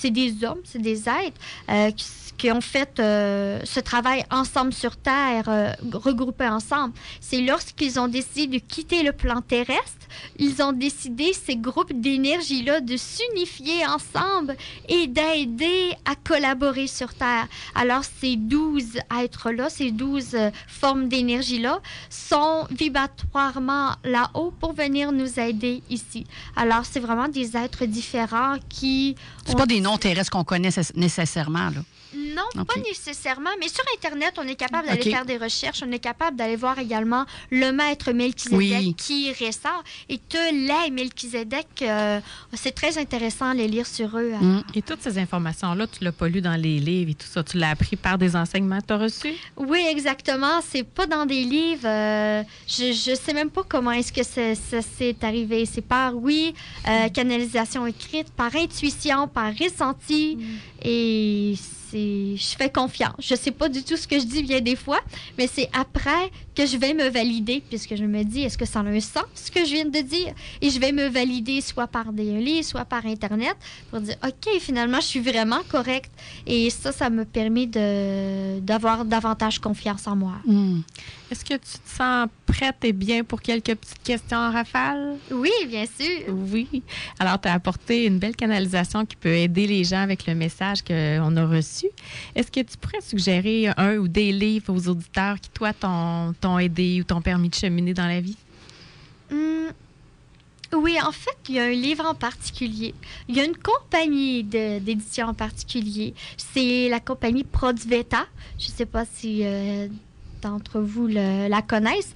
c'est des hommes, c'est des êtres euh, qui, qui ont fait euh, ce travail ensemble sur Terre, euh, regroupés ensemble. C'est lorsqu'ils ont décidé de quitter le plan terrestre, ils ont décidé, ces groupes d'énergie-là, de s'unifier ensemble et d'aider à collaborer sur Terre. Alors, ces douze êtres-là, ces douze euh, formes d'énergie-là, sont vibratoirement là-haut pour venir nous aider ici. Alors, c'est vraiment des êtres différents qui... C'est ont- pas des noms terrestres qu'on connaît cess- nécessairement, là. Non, pas nécessairement, mais sur Internet, on est capable d'aller faire des recherches, on est capable d'aller voir également le maître Melchizedek Oui. qui ressort et te les Melchizedek. euh, c'est très intéressant de les lire sur eux. Mm. Et toutes ces informations-là, tu l'as pas lu dans les livres et tout ça? Tu l'as appris par des enseignements que tu as reçus? Oui, exactement. C'est pas dans des livres. euh, je, je sais même pas comment est-ce que ça, s'est arrivé. C'est par, oui, euh, canalisation écrite, par intuition, par ressenti. Et je fais confiance. Je sais pas du tout ce que je dis bien des fois, mais c'est après que je vais me valider, puisque je me dis, est-ce que ça a un sens ce que je viens de dire? Et je vais me valider soit par des livres, soit par Internet, pour dire, OK, finalement, je suis vraiment correcte. Et ça, ça me permet de, d'avoir davantage confiance en moi. Hmm. Est-ce que tu te sens prête et bien pour quelques petites questions en rafale? Oui, bien sûr. Oui. Alors, tu as apporté une belle canalisation qui peut aider les gens avec le message qu'on a reçu. Est-ce que tu pourrais suggérer un ou des livres aux auditeurs qui, toi, t'ont aidé ou t'ont permis de cheminer dans la vie? Hmm, Oui, en fait, il y a un livre en particulier. Il y a une compagnie d'édition en particulier. C'est la compagnie Prodveta. Je ne sais pas si euh, d'entre vous le- la connaissent.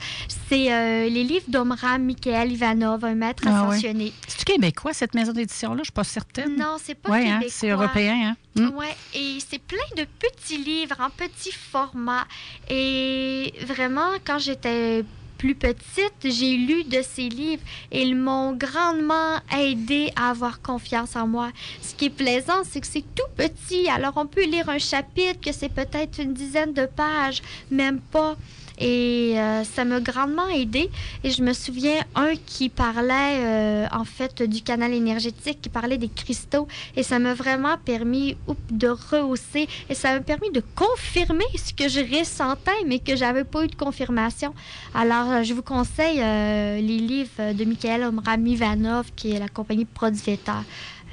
C'est euh, les livres d'Omram Michael Ivanov, un maître Ah ouais. ascensionné. C'est-tu québécois, cette maison d'édition-là? Je suis pas certaine. Non, c'est pas Oui, québécois. c'est européen. Hein? Hmm. Ouais, et c'est plein de petits livres en petit format. Et vraiment, quand j'étais plus petite, j'ai lu de ces livres et ils m'ont grandement aidé à avoir confiance en moi. Ce qui est plaisant, c'est que c'est tout petit. Alors, on peut lire un chapitre que c'est peut-être une dizaine de pages, même pas. Et euh, ça m'a grandement aidé. Et je me souviens un qui parlait, euh, en fait, du canal énergétique, qui parlait des cristaux. Et ça m'a vraiment permis de rehausser. Et ça m'a permis de confirmer ce que je ressentais, mais que j'avais pas eu de confirmation. Alors, euh, je vous conseille les livres de Michael Omram Ivanov, qui est la compagnie Prodveta.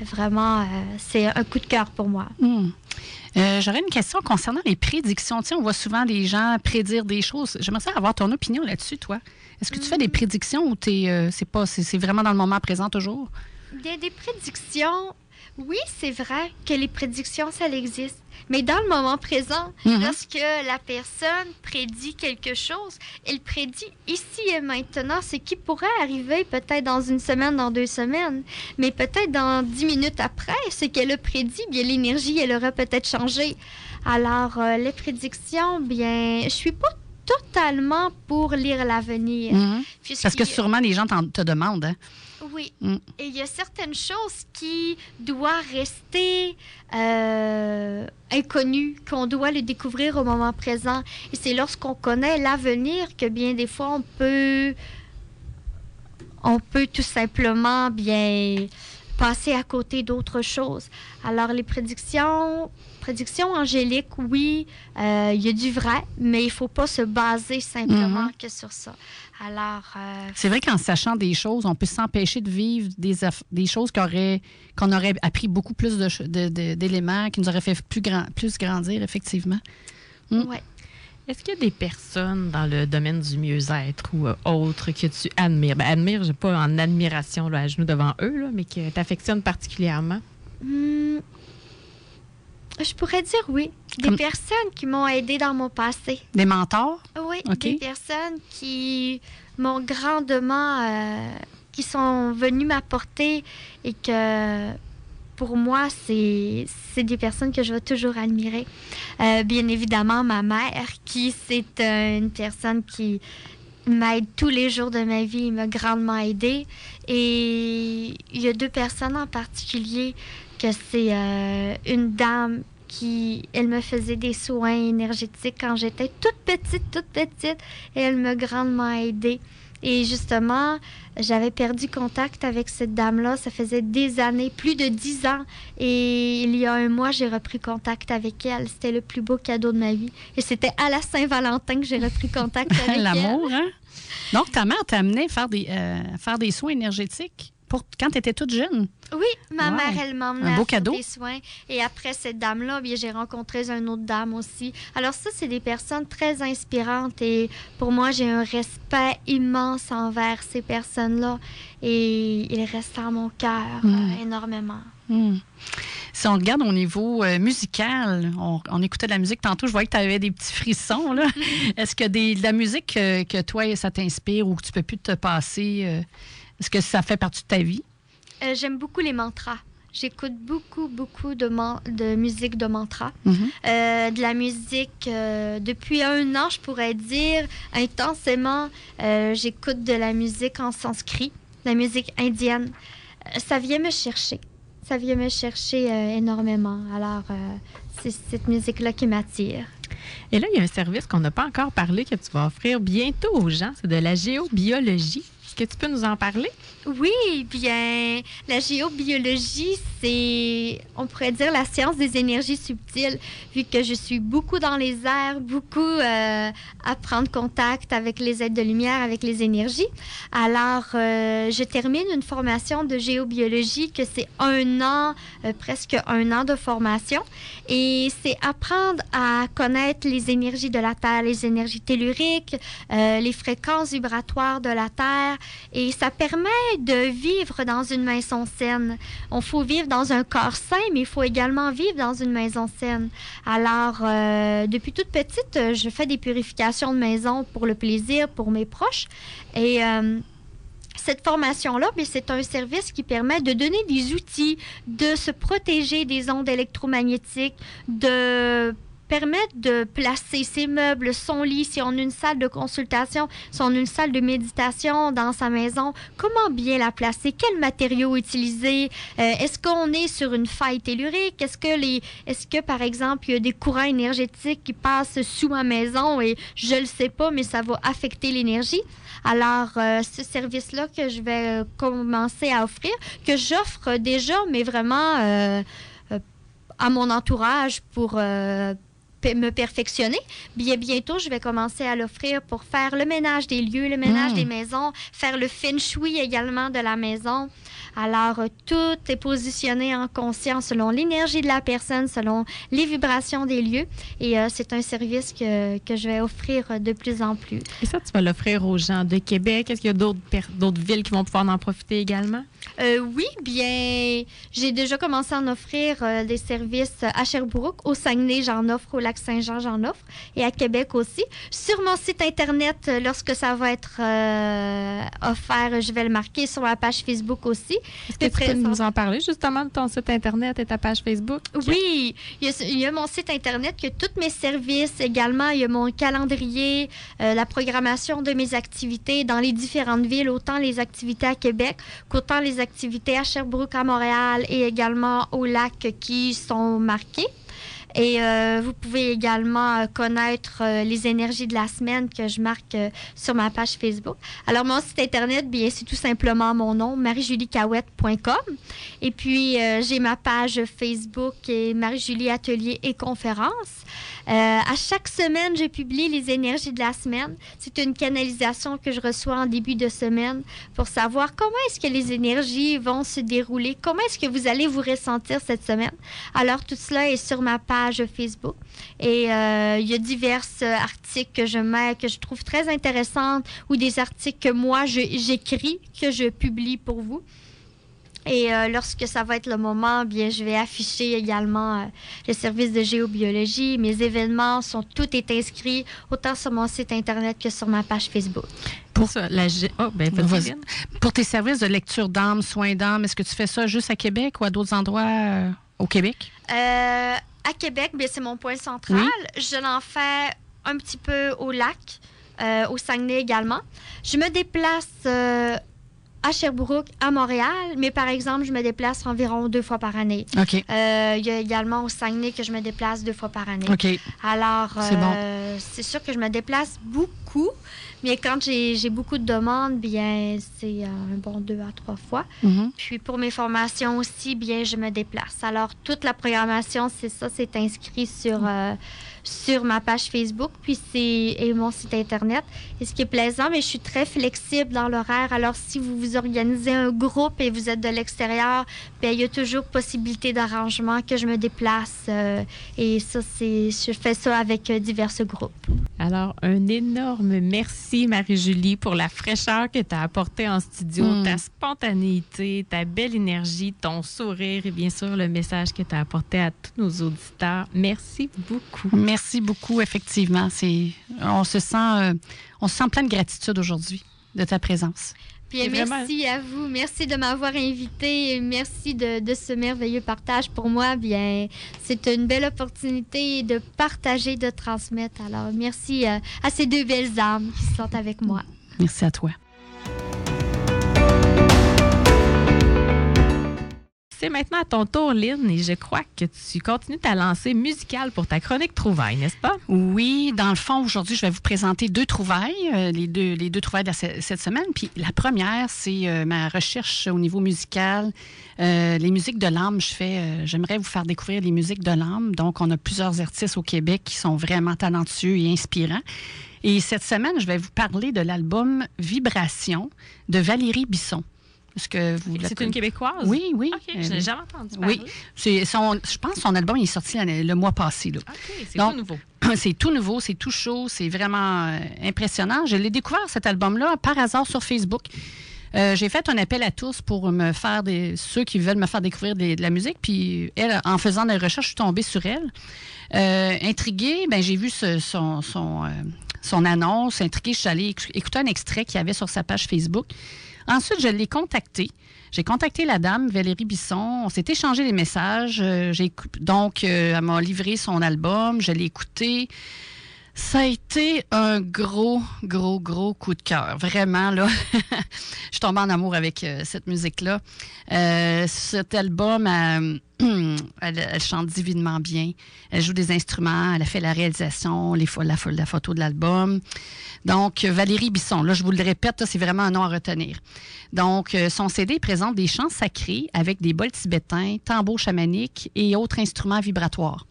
Vraiment, c'est un coup de cœur pour moi. Hmm. Euh, J'aurais une question concernant les prédictions. Tu sais, on voit souvent des gens prédire des choses. J'aimerais ça avoir ton opinion là-dessus, toi. Est-ce que tu fais des prédictions ou euh, c'est pas, c'est vraiment dans le moment présent toujours? Des, des prédictions, oui, c'est vrai que les prédictions, ça existe. Mais dans le moment présent, Mhm. lorsque la personne prédit quelque chose, elle prédit ici et maintenant ce qui pourrait arriver peut-être dans une semaine, dans deux semaines, mais peut-être dans dix minutes après, ce qu'elle a prédit, bien l'énergie, elle aura peut-être changé. Alors, euh, les prédictions, bien, je suis pas totalement pour lire l'avenir. Mhm. puisqu'il Parce que sûrement les gens te demandent. hein. Oui. Mm. Et il y a certaines choses qui doivent rester euh, inconnues, qu'on doit les découvrir au moment présent. Et c'est lorsqu'on connaît l'avenir que bien des fois on peut, on peut tout simplement bien passer à côté d'autres choses. Alors les prédictions, prédictions angéliques, oui, euh, il y a du vrai, mais il faut pas se baser simplement Mhm. que sur ça. Alors, euh, C'est vrai qu'en sachant des choses, on peut s'empêcher de vivre des, aff- des choses qu'on aurait, appris beaucoup plus de ch- de- de- d'éléments, qui nous auraient fait plus, grand, plus grandir, effectivement. Mm. ouais. Est-ce qu'il y a des personnes dans le domaine du mieux-être ou euh, autres que tu admires? Ben, admire, je pas en admiration là, à genoux devant eux, là, mais que tu affectionnes particulièrement? Hmm, je pourrais dire oui. Des Comme- personnes qui m'ont aidé dans mon passé. Des mentors? Oui, des personnes qui m'ont grandement, euh, qui sont venues m'apporter et que pour moi, c'est c'est des personnes que je vais toujours admirer. Euh, bien évidemment, ma mère, qui c'est euh, une personne qui m'aide tous les jours de ma vie, m'a grandement aidée. Et il y a deux personnes en particulier que c'est euh, une dame qui, elle me faisait des soins énergétiques quand j'étais toute petite, toute petite, et elle m'a grandement aidée. Et justement, j'avais perdu contact avec cette dame-là. Ça faisait des années, plus de dix ans. Et il y a un mois, j'ai repris contact avec elle. C'était le plus beau cadeau de ma vie. Et c'était à la Saint-Valentin que j'ai repris contact avec elle. L'amour, hein? Donc, ta mère t'a amené à faire des, euh, faire des soins énergétiques? Pour, quand tu étais toute jeune. Oui, ma Wow. mère, elle m'a emmenée Un beau cadeau. des soins. Et après cette dame-là, bien, j'ai rencontré une autre dame aussi. Alors ça, c'est des personnes très inspirantes et pour moi, j'ai un respect immense envers ces personnes-là et ils restent dans mon cœur Mm. euh, énormément. Hmm. Si on regarde au niveau euh, musical, on, on écoutait de la musique tantôt, je voyais que tu avais des petits frissons. là. Est-ce que des, de la musique euh, que toi, ça t'inspire ou que tu peux plus te passer, est-ce que ça fait partie de ta vie? Euh, J'aime beaucoup les mantras. J'écoute beaucoup, beaucoup de, musique de mantras. Mhm. Euh, de la musique euh, depuis un an, je pourrais dire intensément. euh, J'écoute de la musique en sanskrit, de la musique indienne. Ça vient me chercher. ça vient me chercher euh, énormément. Alors, euh, c'est cette musique-là qui m'attire. Et là, il y a un service qu'on n'a pas encore parlé que tu vas offrir bientôt aux gens. C'est de la géobiologie. Est-ce que tu peux nous en parler? Oui, bien, la géobiologie, c'est, on pourrait dire, la science des énergies subtiles, vu que je suis beaucoup dans les airs, beaucoup euh, à prendre contact avec les aides de lumière, avec les énergies. Alors, euh, je termine une formation de géobiologie que c'est un an, euh, presque un an de formation, et c'est apprendre à connaître les énergies de la Terre, les énergies telluriques, les fréquences vibratoires de la Terre, et ça permet de vivre dans une maison saine. On faut vivre dans un corps sain, mais il faut également vivre dans une maison saine. Alors, euh, depuis toute petite, je fais des purifications de maison pour le plaisir, pour mes proches. Et euh, cette formation-là, c'est un service qui permet de donner des outils, de se protéger des ondes électromagnétiques, de permettre de placer ses meubles, son lit, si on a une salle de consultation, si on a une salle de méditation dans sa maison, comment bien la placer, quels matériaux utiliser, euh, est-ce qu'on est sur une faille tellurique, est-ce que les, est-ce que par exemple il y a des courants énergétiques qui passent sous ma maison et je le sais pas, mais ça va affecter l'énergie? Alors euh, ce service-là que je vais euh, commencer à offrir, que j'offre déjà, mais vraiment à mon entourage pour me perfectionner. Bien bientôt, je vais commencer à l'offrir pour faire le ménage des lieux, le ménage hmm. des maisons, faire le feng shui également de la maison. Alors, euh, tout est positionné en conscience selon l'énergie de la personne, selon les vibrations des lieux. Et euh, c'est un service que, que, je vais offrir de plus en plus. Et ça, tu vas l'offrir aux gens de Québec. Est-ce qu'il y a d'autres, d'autres villes qui vont pouvoir en profiter également? Euh, oui, bien, j'ai déjà commencé à en offrir des services à Sherbrooke, au Saguenay, j'en offre, au Lac-Saint-Jean, j'en offre, et à Québec aussi. Sur mon site Internet, lorsque ça va être offert, je vais le marquer sur ma page Facebook aussi. Est-ce que tu peux nous en parler justement de ton site Internet et ta page Facebook? Oui, il y, a, mon site Internet, il y a tous mes services également. Il y a mon calendrier, euh, la programmation de mes activités dans les différentes villes, autant les activités à Québec qu'autant les activités à Sherbrooke, à Montréal et également au lac qui sont marquées. Et euh, vous pouvez également euh, connaître euh, les énergies de la semaine que je marque sur ma page Facebook. Alors, mon site Internet, bien, c'est tout simplement mon nom, marijuliecawette.com. Et puis, j'ai ma page Facebook et Marie-Julie Atelier et Conférences. Euh, à chaque semaine, je publie les énergies de la semaine. C'est une canalisation que je reçois en début de semaine pour savoir comment est-ce que les énergies vont se dérouler, comment est-ce que vous allez vous ressentir cette semaine? Alors, tout cela est sur ma page Facebook. Et euh, il y a divers articles que je mets, que je trouve très intéressants ou des articles que moi, j'écris, que je publie pour vous. Et euh, lorsque ça va être le moment, bien, je vais afficher également euh, le service de géobiologie. Mes événements sont tout est inscrit autant sur mon site internet que sur ma page Facebook. Pour la oh, ben, pour tes services de lecture d'âme, soins d'âme, est-ce que tu fais ça juste à Québec ou à d'autres endroits euh, au Québec? À Québec, bien, c'est mon point central. Je l'en fais un petit peu au lac, au Saguenay également. Je me déplace à Sherbrooke, à Montréal, mais par exemple, je me déplace environ deux fois par année. OK. Euh, il y a également au Saguenay que je me déplace deux fois par année. OK. Alors, euh, c'est sûr que je me déplace beaucoup, mais quand j'ai beaucoup de demandes, bien, c'est un bon deux à trois fois. Mm-hmm. Puis pour mes formations aussi, bien, je me déplace. Alors, toute la programmation, c'est ça, c'est inscrit sur... Euh, sur ma page Facebook, puis c'est et mon site internet. Et ce qui est plaisant, mais je suis très flexible dans l'horaire. Alors si vous vous organisez un groupe et vous êtes de l'extérieur, bien, il y a toujours possibilité d'arrangement que je me déplace. Euh, et ça, c'est je fais ça avec euh, divers groupes. Alors, un énorme merci, Marie-Julie, pour la fraîcheur que tu as apportée en studio, mm. ta spontanéité, ta belle énergie, ton sourire et bien sûr le message que tu as apporté à tous nos auditeurs. Merci beaucoup. Merci beaucoup, effectivement. C'est, on se sent, euh, on se sent plein de gratitude aujourd'hui de ta présence. Bien, merci à vous. Merci de m'avoir invité. Merci de, ce merveilleux partage pour moi. Bien, c'est une belle opportunité de partager, de transmettre. Alors, merci euh, à ces deux belles âmes qui sont avec moi. Merci à toi. Maintenant à ton tour, Lynn, et je crois que tu continues ta lancée musicale pour ta chronique Trouvailles, n'est-ce pas? Oui, dans le fond, aujourd'hui, je vais vous présenter deux trouvailles, euh, les, deux, les deux trouvailles de cette semaine. Puis la première, c'est euh, ma recherche au niveau musical. Euh, les musiques de l'âme, je fais, j'aimerais vous faire découvrir les musiques de l'âme. Donc, on a plusieurs artistes au Québec qui sont vraiment talentueux et inspirants. Et cette semaine, je vais vous parler de l'album Vibration de Valérie Bisson. C'est une Québécoise? Oui, oui. OK, je n'ai jamais entendu parler. Oui, je pense que son album est sorti le mois passé. OK, c'est tout nouveau. C'est tout nouveau, c'est tout chaud, c'est vraiment euh, impressionnant. Je l'ai découvert, cet album-là, par hasard sur Facebook. Euh, j'ai fait un appel à tous pour me faire des ceux qui veulent me faire découvrir de la musique. Puis elle, en faisant des recherches, je suis tombée sur elle. Euh, intriguée, ben j'ai vu son, son, son, annonce. Intriguée, je suis allée écouter un extrait qu'il y avait sur sa page Facebook. Ensuite, je l'ai contactée. J'ai contacté la dame, Valérie Bisson. On s'est échangé des messages. Euh, donc, euh, elle m'a livré son album. Je l'ai écouté. Ça a été un gros, gros, gros coup de cœur. Vraiment, là. je tombe en amour avec euh, cette musique-là. cet album, elle, chante divinement bien. Elle joue des instruments. Elle a fait la réalisation, les, la, la photo de l'album. Donc, Valérie Bisson, là, je vous le répète, c'est vraiment un nom à retenir. Donc, euh, son CD présente des chants sacrés avec des bols tibétains, tambours chamaniques et autres instruments vibratoires.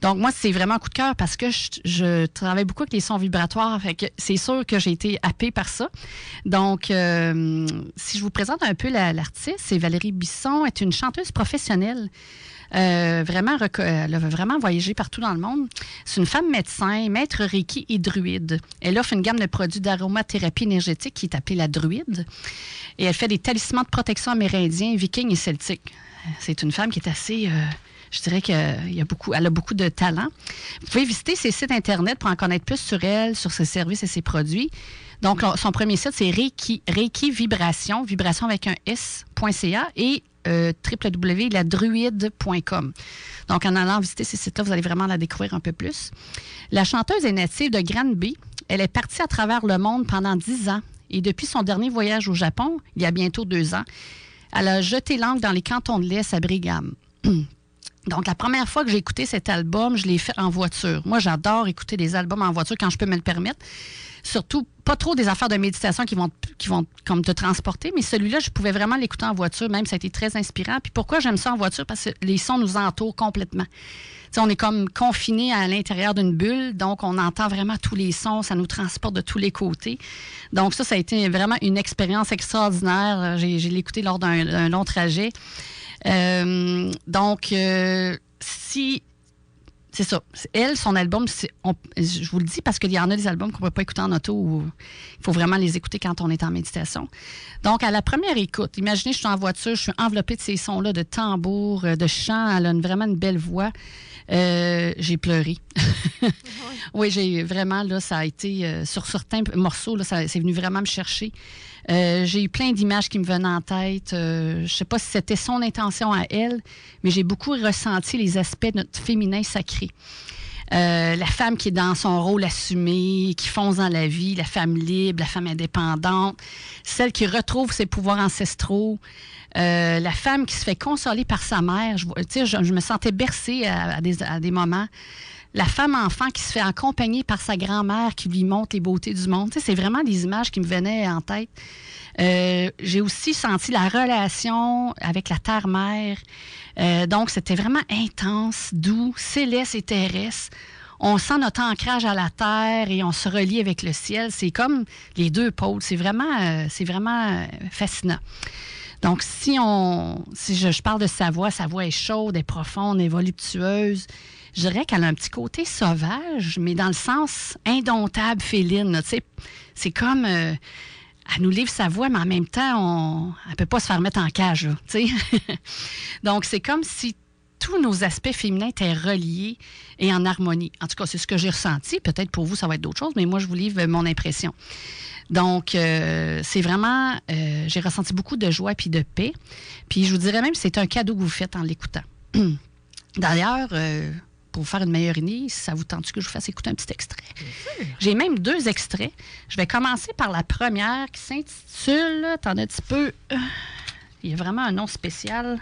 Donc, moi, c'est vraiment un coup de cœur parce que je, travaille beaucoup avec les sons vibratoires. Fait que c'est sûr que j'ai été happée par ça. Donc, euh, si je vous présente un peu l'artiste, c'est Valérie Bisson, est une chanteuse professionnelle. Euh, vraiment, elle a vraiment voyagé partout dans le monde. C'est une femme médecin, maître Reiki et druide. Elle offre une gamme de produits d'aromathérapie énergétique qui est appelée la druide. Et elle fait des talismans de protection amérindiens, vikings et celtiques. C'est une femme qui est assez... Euh, je dirais qu'elle a beaucoup, elle a beaucoup de talent. Vous pouvez visiter ses sites Internet pour en connaître plus sur elle, sur ses services et ses produits. Donc, son premier site, c'est Reiki, Reiki Vibration, vibration avec un S.ca et euh, www.ladruide.com. Donc, en allant visiter ces sites-là, vous allez vraiment la découvrir un peu plus. La chanteuse est native de Granby. Elle est partie à travers le monde pendant dix ans. Et depuis son dernier voyage au Japon, il y a bientôt deux ans, elle a jeté l'angle dans les cantons de l'Est à Brigham. Donc, la première fois que j'ai écouté cet album, je l'ai fait en voiture. Moi, j'adore écouter des albums en voiture quand je peux me le permettre. Surtout, pas trop des affaires de méditation qui vont, comme te transporter, mais celui-là, je pouvais vraiment l'écouter en voiture, même ça a été très inspirant. Puis pourquoi j'aime ça en voiture? Parce que les sons nous entourent complètement. on est comme confiné à l'intérieur d'une bulle, donc on entend vraiment tous les sons, ça nous transporte de tous les côtés. Donc ça, ça a été vraiment une expérience extraordinaire. J'ai l'écouté lors d'un long trajet. Euh, donc, euh, si c'est ça. Elle, son album, je vous le dis parce qu'il y en a des albums qu'on ne peut pas écouter en auto il faut vraiment les écouter quand on est en méditation. Donc, à la première écoute, imaginez, je suis en voiture, je suis enveloppée de ces sons-là, de tambour, euh, de chant. Elle a vraiment une belle voix. Euh, j'ai pleuré. oui, j'ai vraiment, là, ça a été, sur certains morceaux, là, c'est venu vraiment me chercher. Euh, j'ai eu plein d'images qui me venaient en tête. je sais pas si c'était son intention à elle, mais j'ai beaucoup ressenti les aspects de notre féminin sacré. la femme qui est dans son rôle assumé, qui fonce dans la vie, la femme libre, la femme indépendante, celle qui retrouve ses pouvoirs ancestraux, euh, la femme qui se fait consoler par sa mère, je me sentais bercée à, des, moments. La femme enfant qui se fait accompagner par sa grand-mère qui lui montre les beautés du monde. C'est vraiment des images qui me venaient en tête. Euh, j'ai aussi senti la relation avec la terre-mère. Euh, donc, c'était vraiment intense, doux, céleste et terrestre. On sent notre ancrage à la terre et on se relie avec le ciel. C'est comme les deux pôles. C'est vraiment, c'est vraiment fascinant. Donc, si on, si je, parle de sa voix, sa voix est chaude, est profonde, est voluptueuse. Je dirais qu'elle a un petit côté sauvage, mais dans le sens indomptable, féline. C'est comme, euh, elle nous livre sa voix, mais en même temps, on, elle peut pas se faire mettre en cage. Donc, c'est comme si tous nos aspects féminins étaient reliés et en harmonie. En tout cas, c'est ce que j'ai ressenti. Peut-être pour vous, ça va être d'autres choses, mais moi, je vous livre mon impression. Donc, euh, c'est vraiment, euh, j'ai ressenti beaucoup de joie puis de paix. Puis je vous dirais même, c'est un cadeau que vous faites en l'écoutant. D'ailleurs, pour faire une meilleure idée, ça vous tente que je vous fasse écouter un petit extrait? J'ai même deux extraits. Je vais commencer par la première qui s'intitule, attendez un petit peu, il y a vraiment un nom spécial.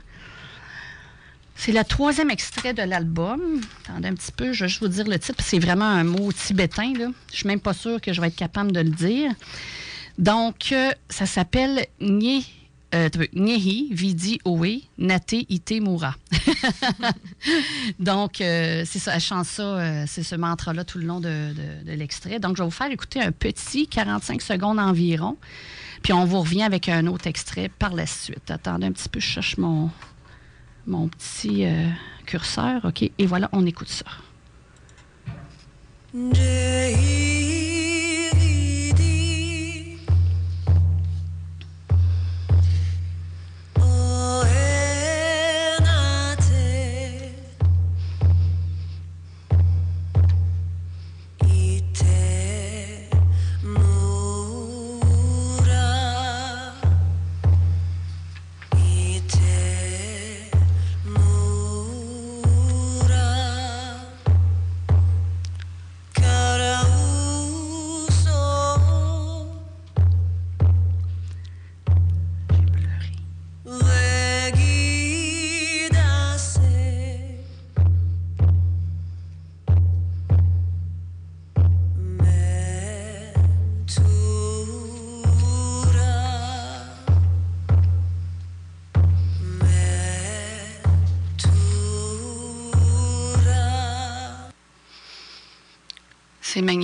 C'est le troisième extrait de l'album. Attendez un petit peu, je vais juste vous dire le titre. C'est vraiment un mot tibétain. Là. Je suis même pas sûre que je vais être capable de le dire. Donc, euh, ça s'appelle Nye euh, Vidi Owe Nate Ite Mura. Donc, euh, c'est ça, elle chante ça, euh, c'est ce mantra-là tout le long de, de, de l'extrait. Donc, je vais vous faire écouter un petit 45 secondes environ. Puis, on vous revient avec un autre extrait par la suite. Attendez un petit peu, je cherche mon, mon petit euh, curseur. OK, et voilà, on écoute ça.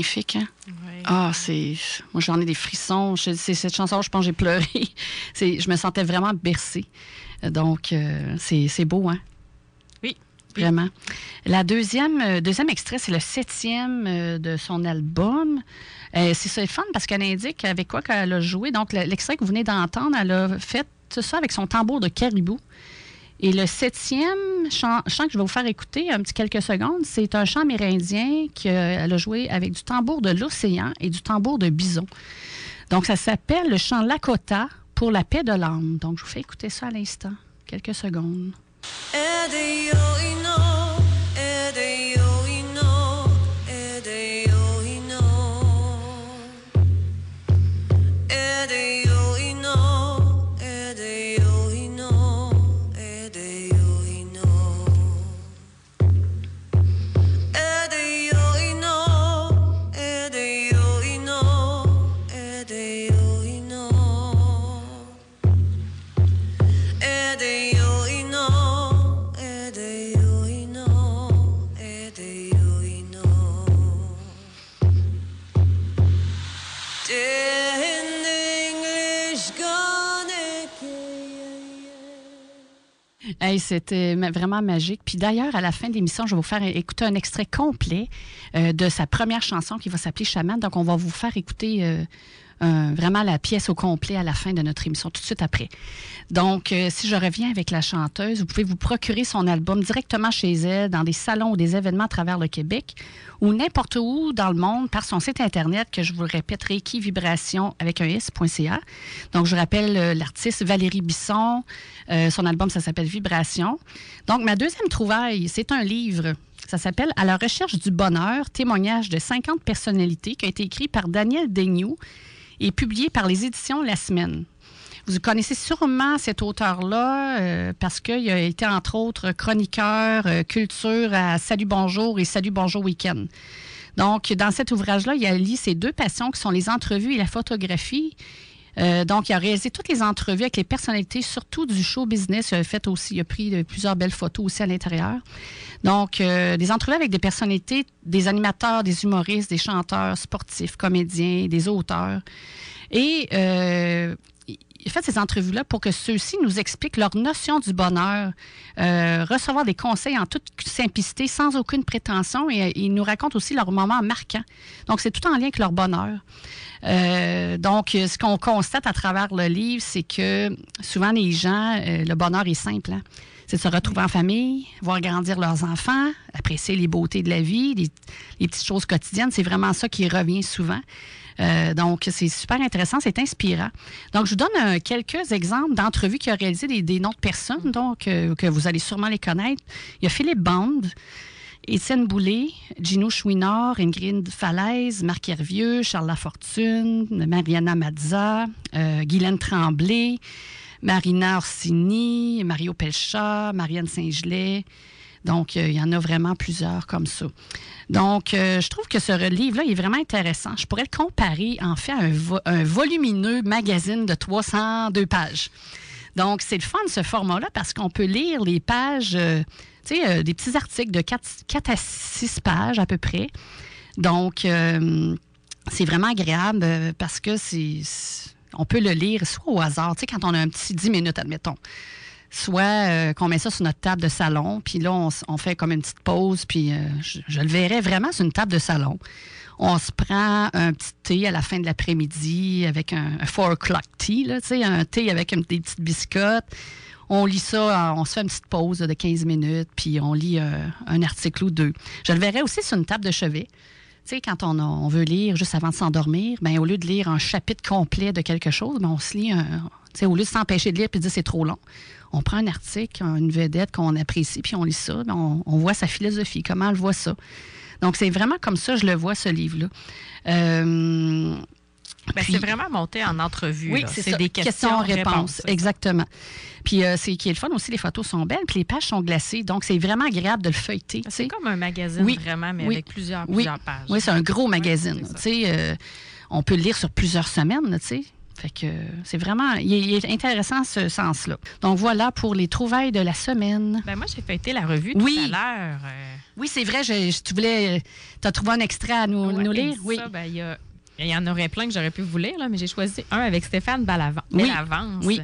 Magnifique, hein? Ah, c'est. Moi, j'en ai des frissons. C'est cette chanson, je pense que j'ai pleuré. je me sentais vraiment bercée. Donc, euh, c'est beau, hein? Oui. Vraiment. La deuxième, euh, deuxième extrait, c'est le septième euh, de son album. C'est fun parce qu'elle indique avec quoi qu'elle a joué. Donc, l'extrait que vous venez d'entendre, elle a fait tout ça avec son tambour de caribou. Et le septième chant, que je vais vous faire écouter un petit quelques secondes, c'est un chant amérindien qu'elle a joué avec du tambour de l'océan et du tambour de bison. Donc, ça s'appelle le chant Lakota pour la paix de l'âme. Donc, je vous fais écouter ça à l'instant. Quelques secondes. C'était vraiment magique. Puis d'ailleurs, à la fin de l'émission, je vais vous faire écouter un extrait complet euh, de sa première chanson qui va s'appeler Chaman. Donc, on va vous faire écouter euh, euh, vraiment la pièce au complet à la fin de notre émission, tout de suite après. Donc, euh, si je reviens avec la chanteuse, vous pouvez vous procurer son album directement chez elle, dans des salons ou des événements à travers le Québec, ou n'importe où dans le monde par son site Internet, que je vous le répète, Reiki Vibration avec un S.ca. Donc, je rappelle euh, l'artiste Valérie Bisson. Euh, son album, ça s'appelle Vibration. Donc, ma deuxième trouvaille, c'est un livre ça s'appelle À la recherche du bonheur, témoignage de 50 personnalités, qui a été écrit par Daniel Daignou et publié par les éditions La Semaine. Vous connaissez sûrement cet auteur-là euh, parce qu'il a entre autres, chroniqueur euh, culture à Salut Bonjour et Salut Bonjour Week-end. Donc, dans cet ouvrage-là, il a lié ses deux passions qui sont les entrevues et la photographie. Euh, donc, il a réalisé toutes les entrevues avec les personnalités, surtout du show business. Il a fait aussi, il a pris plusieurs belles photos aussi à l'intérieur. Donc, euh, des entrevues avec des personnalités, des animateurs, des humoristes, des chanteurs, sportifs, comédiens, des auteurs. Et euh, il fait ces entrevues-là pour que ceux-ci nous expliquent leur notion du bonheur, recevoir des conseils en toute simplicité, sans aucune prétention, et ils nous racontent aussi leurs moments marquants. Donc, c'est tout en lien avec leur bonheur. Euh, donc, ce qu'on constate à travers le livre, c'est que souvent les gens, euh, le bonheur est simple. Hein? C'est de se retrouver en famille, voir grandir leurs enfants, apprécier les beautés de la vie, les, petites choses quotidiennes. C'est vraiment ça qui revient souvent. Euh, donc, c'est super intéressant, c'est inspirant. Donc, je vous donne euh, quelques exemples d'entrevues qu'il a réalisées des, des, noms de personnes, donc, que vous allez sûrement les connaître. Il y a Philippe Band, Étienne Boulay, Gino Chouinard, Ingrid Falaise, Marc Hervieux, Charles Lafortune, Mariana Mazza, Guylaine Tremblay, Marina Orsini, Mario Pelcha, Marianne Saint-Gelais. Donc, euh, il y en a vraiment plusieurs comme ça. Donc, euh, je trouve que ce livre-là est vraiment intéressant. Je pourrais le comparer, en fait, à un, volumineux magazine de 302 pages. Donc, c'est le fun, ce format-là, parce qu'on peut lire les pages, euh, sais, des petits articles de 4, 4, à 6 pages à peu près. Donc, c'est vraiment agréable parce que c'est on peut le lire soit au hasard, quand on a un petit 10 minutes, admettons soit euh, qu'on met ça sur notre table de salon, puis là, on, fait comme une petite pause, puis euh, je, le verrais vraiment sur une table de salon. On se prend un petit thé à la fin de l'après-midi avec un, 4 o'clock tea, un thé avec des petites biscottes. On lit ça, on se fait une petite pause de 15 minutes, puis on lit euh, un article ou deux. Je le verrais aussi sur une table de chevet. Tu sais, quand on, veut lire juste avant de s'endormir, ben, au lieu de lire un chapitre complet de quelque chose, ben, on se lit un. Tu sais, au lieu de s'empêcher de lire et de dire c'est trop long, on prend un article, une vedette qu'on apprécie, puis on lit ça, on, voit sa philosophie, comment elle voit ça. Donc, c'est vraiment comme ça, je le vois, ce livre-là. Euh, ben, c'est vraiment monté en entrevue. Oui, c'est des questions-réponses. exactement. Puis, euh, c'est qui est le fun aussi, les photos sont belles, puis les pages sont glacées. Donc, c'est vraiment agréable de le feuilleter. C'est comme un magazine, vraiment, mais avec plusieurs, plusieurs pages. Oui, c'est un gros magazine. Euh, on peut le lire sur plusieurs semaines. Tu sais. Fait que c'est vraiment, il est, intéressant ce sens-là. Donc voilà pour les trouvailles de la semaine. Ben moi, j'ai feuilleté la revue tout à l'heure. Euh. Oui, c'est vrai. Je, tu voulais, tu as trouvé un extrait à nous, nous lire? Oui. Ben, il y, en aurait plein que j'aurais pu vous lire, là, mais j'ai choisi un avec Stéphane Balavance. Oui. oui.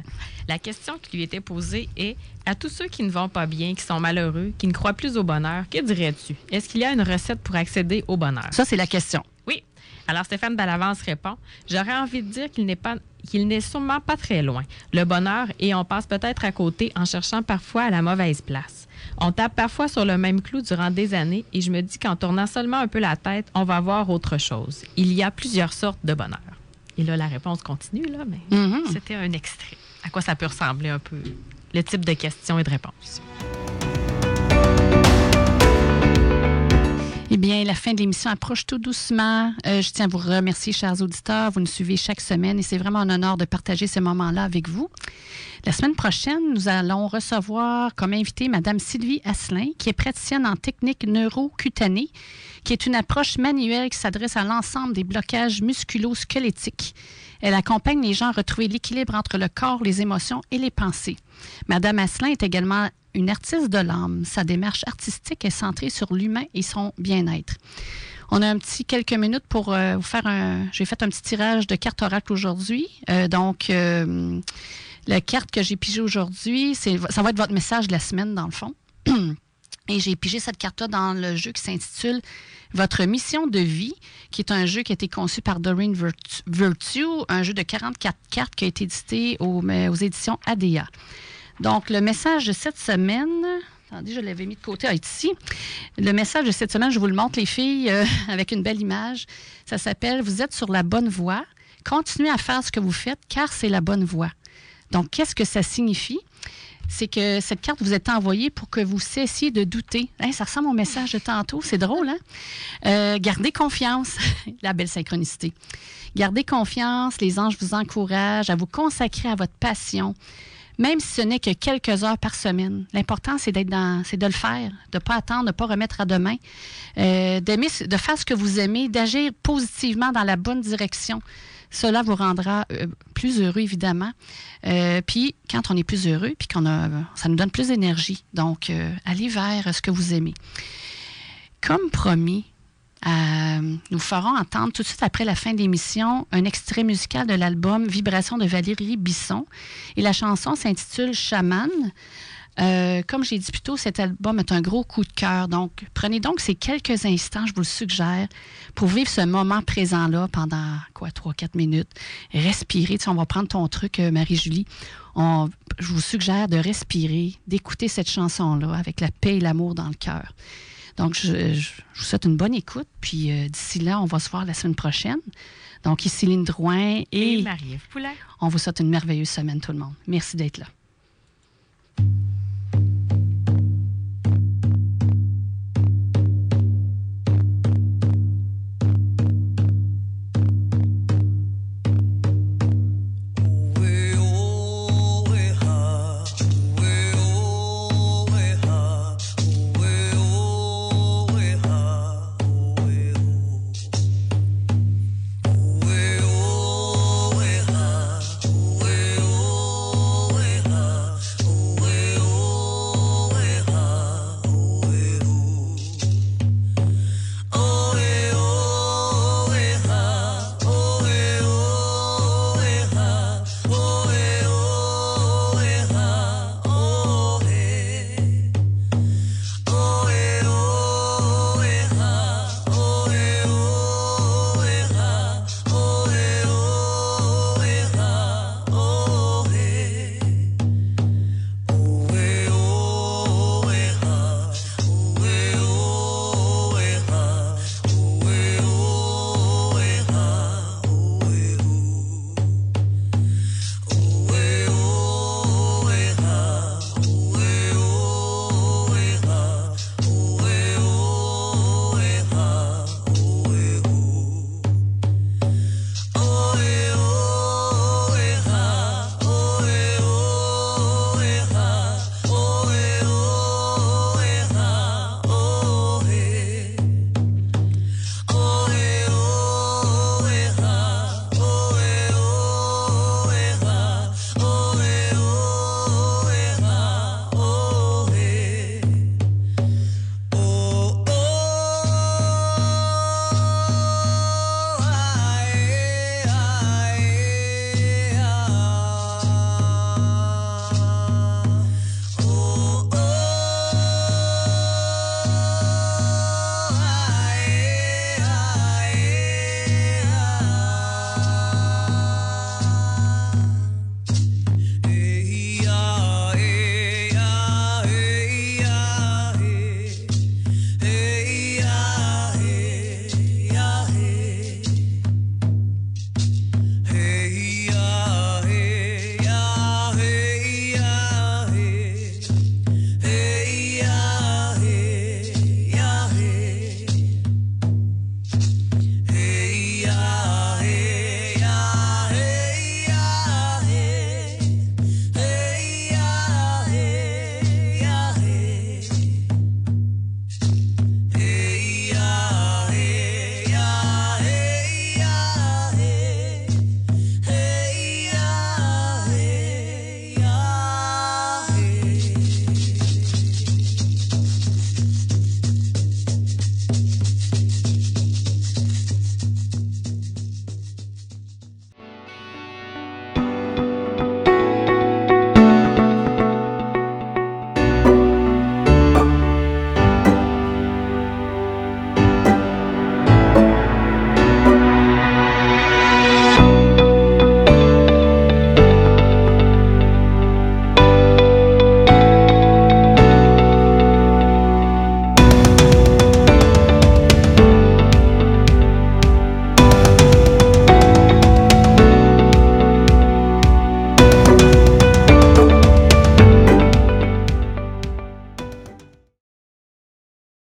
La question qui lui était posée est à tous ceux qui ne vont pas bien, qui sont malheureux, qui ne croient plus au bonheur, que dirais-tu? Est-ce qu'il y a une recette pour accéder au bonheur? Ça, c'est la question. Oui. Alors, Stéphane Balavance répond J'aurais envie de dire qu'il n'est pas qu'il n'est sûrement pas très loin. Le bonheur, et on passe peut-être à côté en cherchant parfois à la mauvaise place. On tape parfois sur le même clou durant des années et je me dis qu'en tournant seulement un peu la tête, on va voir autre chose. Il y a plusieurs sortes de bonheur. Et là, la réponse continue, là, mais mm-hmm. c'était un extrait. À quoi ça peut ressembler un peu? Le type de questions et de réponses. Eh bien, la fin de l'émission approche tout doucement. Euh, je tiens à vous remercier, chers auditeurs. Vous nous suivez chaque semaine et c'est vraiment un honneur de partager ces moments-là avec vous. La semaine prochaine, nous allons recevoir comme invitée Mme Sylvie Asselin, qui est praticienne en technique neurocutanée, qui est une approche manuelle qui s'adresse à l'ensemble des blocages musculo-squelettiques. Elle accompagne les gens à retrouver l'équilibre entre le corps, les émotions et les pensées. Madame Asselin est également une artiste de l'âme. Sa démarche artistique est centrée sur l'humain et son bien-être. On a un petit quelques minutes pour euh, vous faire un. J'ai fait un petit tirage de cartes oracle aujourd'hui. Euh, donc, euh, la carte que j'ai pigée aujourd'hui, c'est ça va être votre message de la semaine, dans le fond. Et j'ai pigé cette carte-là dans le jeu qui s'intitule Votre mission de vie, qui est un jeu qui a été conçu par Doreen Virtue, un jeu de 44 cartes qui a été édité aux, aux éditions ADA. Donc, le message de cette semaine. Attendez, je l'avais mis de côté ah, ici. Le message de cette semaine, je vous le montre, les filles, euh, avec une belle image. Ça s'appelle Vous êtes sur la bonne voie. Continuez à faire ce que vous faites car c'est la bonne voie. Donc, qu'est-ce que ça signifie? c'est que cette carte vous est envoyée pour que vous cessiez de douter. Hein, ça ressemble au message de tantôt, c'est drôle, hein? Euh, gardez confiance, la belle synchronicité. Gardez confiance, les anges vous encouragent à vous consacrer à votre passion, même si ce n'est que quelques heures par semaine. L'important, c'est d'être dans, c'est de le faire, de ne pas attendre, de ne pas remettre à demain, euh, de faire ce que vous aimez, d'agir positivement dans la bonne direction. Cela vous rendra euh, plus heureux, évidemment. Euh, puis, quand on est plus heureux, puis qu'on a, ça nous donne plus d'énergie. Donc, allez vers ce que vous aimez. Comme promis, euh, nous ferons entendre tout de suite après la fin de l'émission un extrait musical de l'album Vibration de Valérie Bisson. Et la chanson s'intitule Chaman. Euh, comme j'ai dit plus tôt, cet album est un gros coup de cœur. Donc, prenez donc ces quelques instants, je vous le suggère, pour vivre ce moment présent-là pendant, quoi, 3-4 minutes. Respirez. Tu on va prendre ton truc, euh, Marie-Julie. je vous suggère de respirer, d'écouter cette chanson-là avec la paix et l'amour dans le cœur. Donc, je, vous souhaite une bonne écoute. Puis euh, d'ici là, on va se voir la semaine prochaine. Donc, ici Lynne Drouin et, et Marie-Ève On vous souhaite une merveilleuse semaine, tout le monde. Merci d'être là.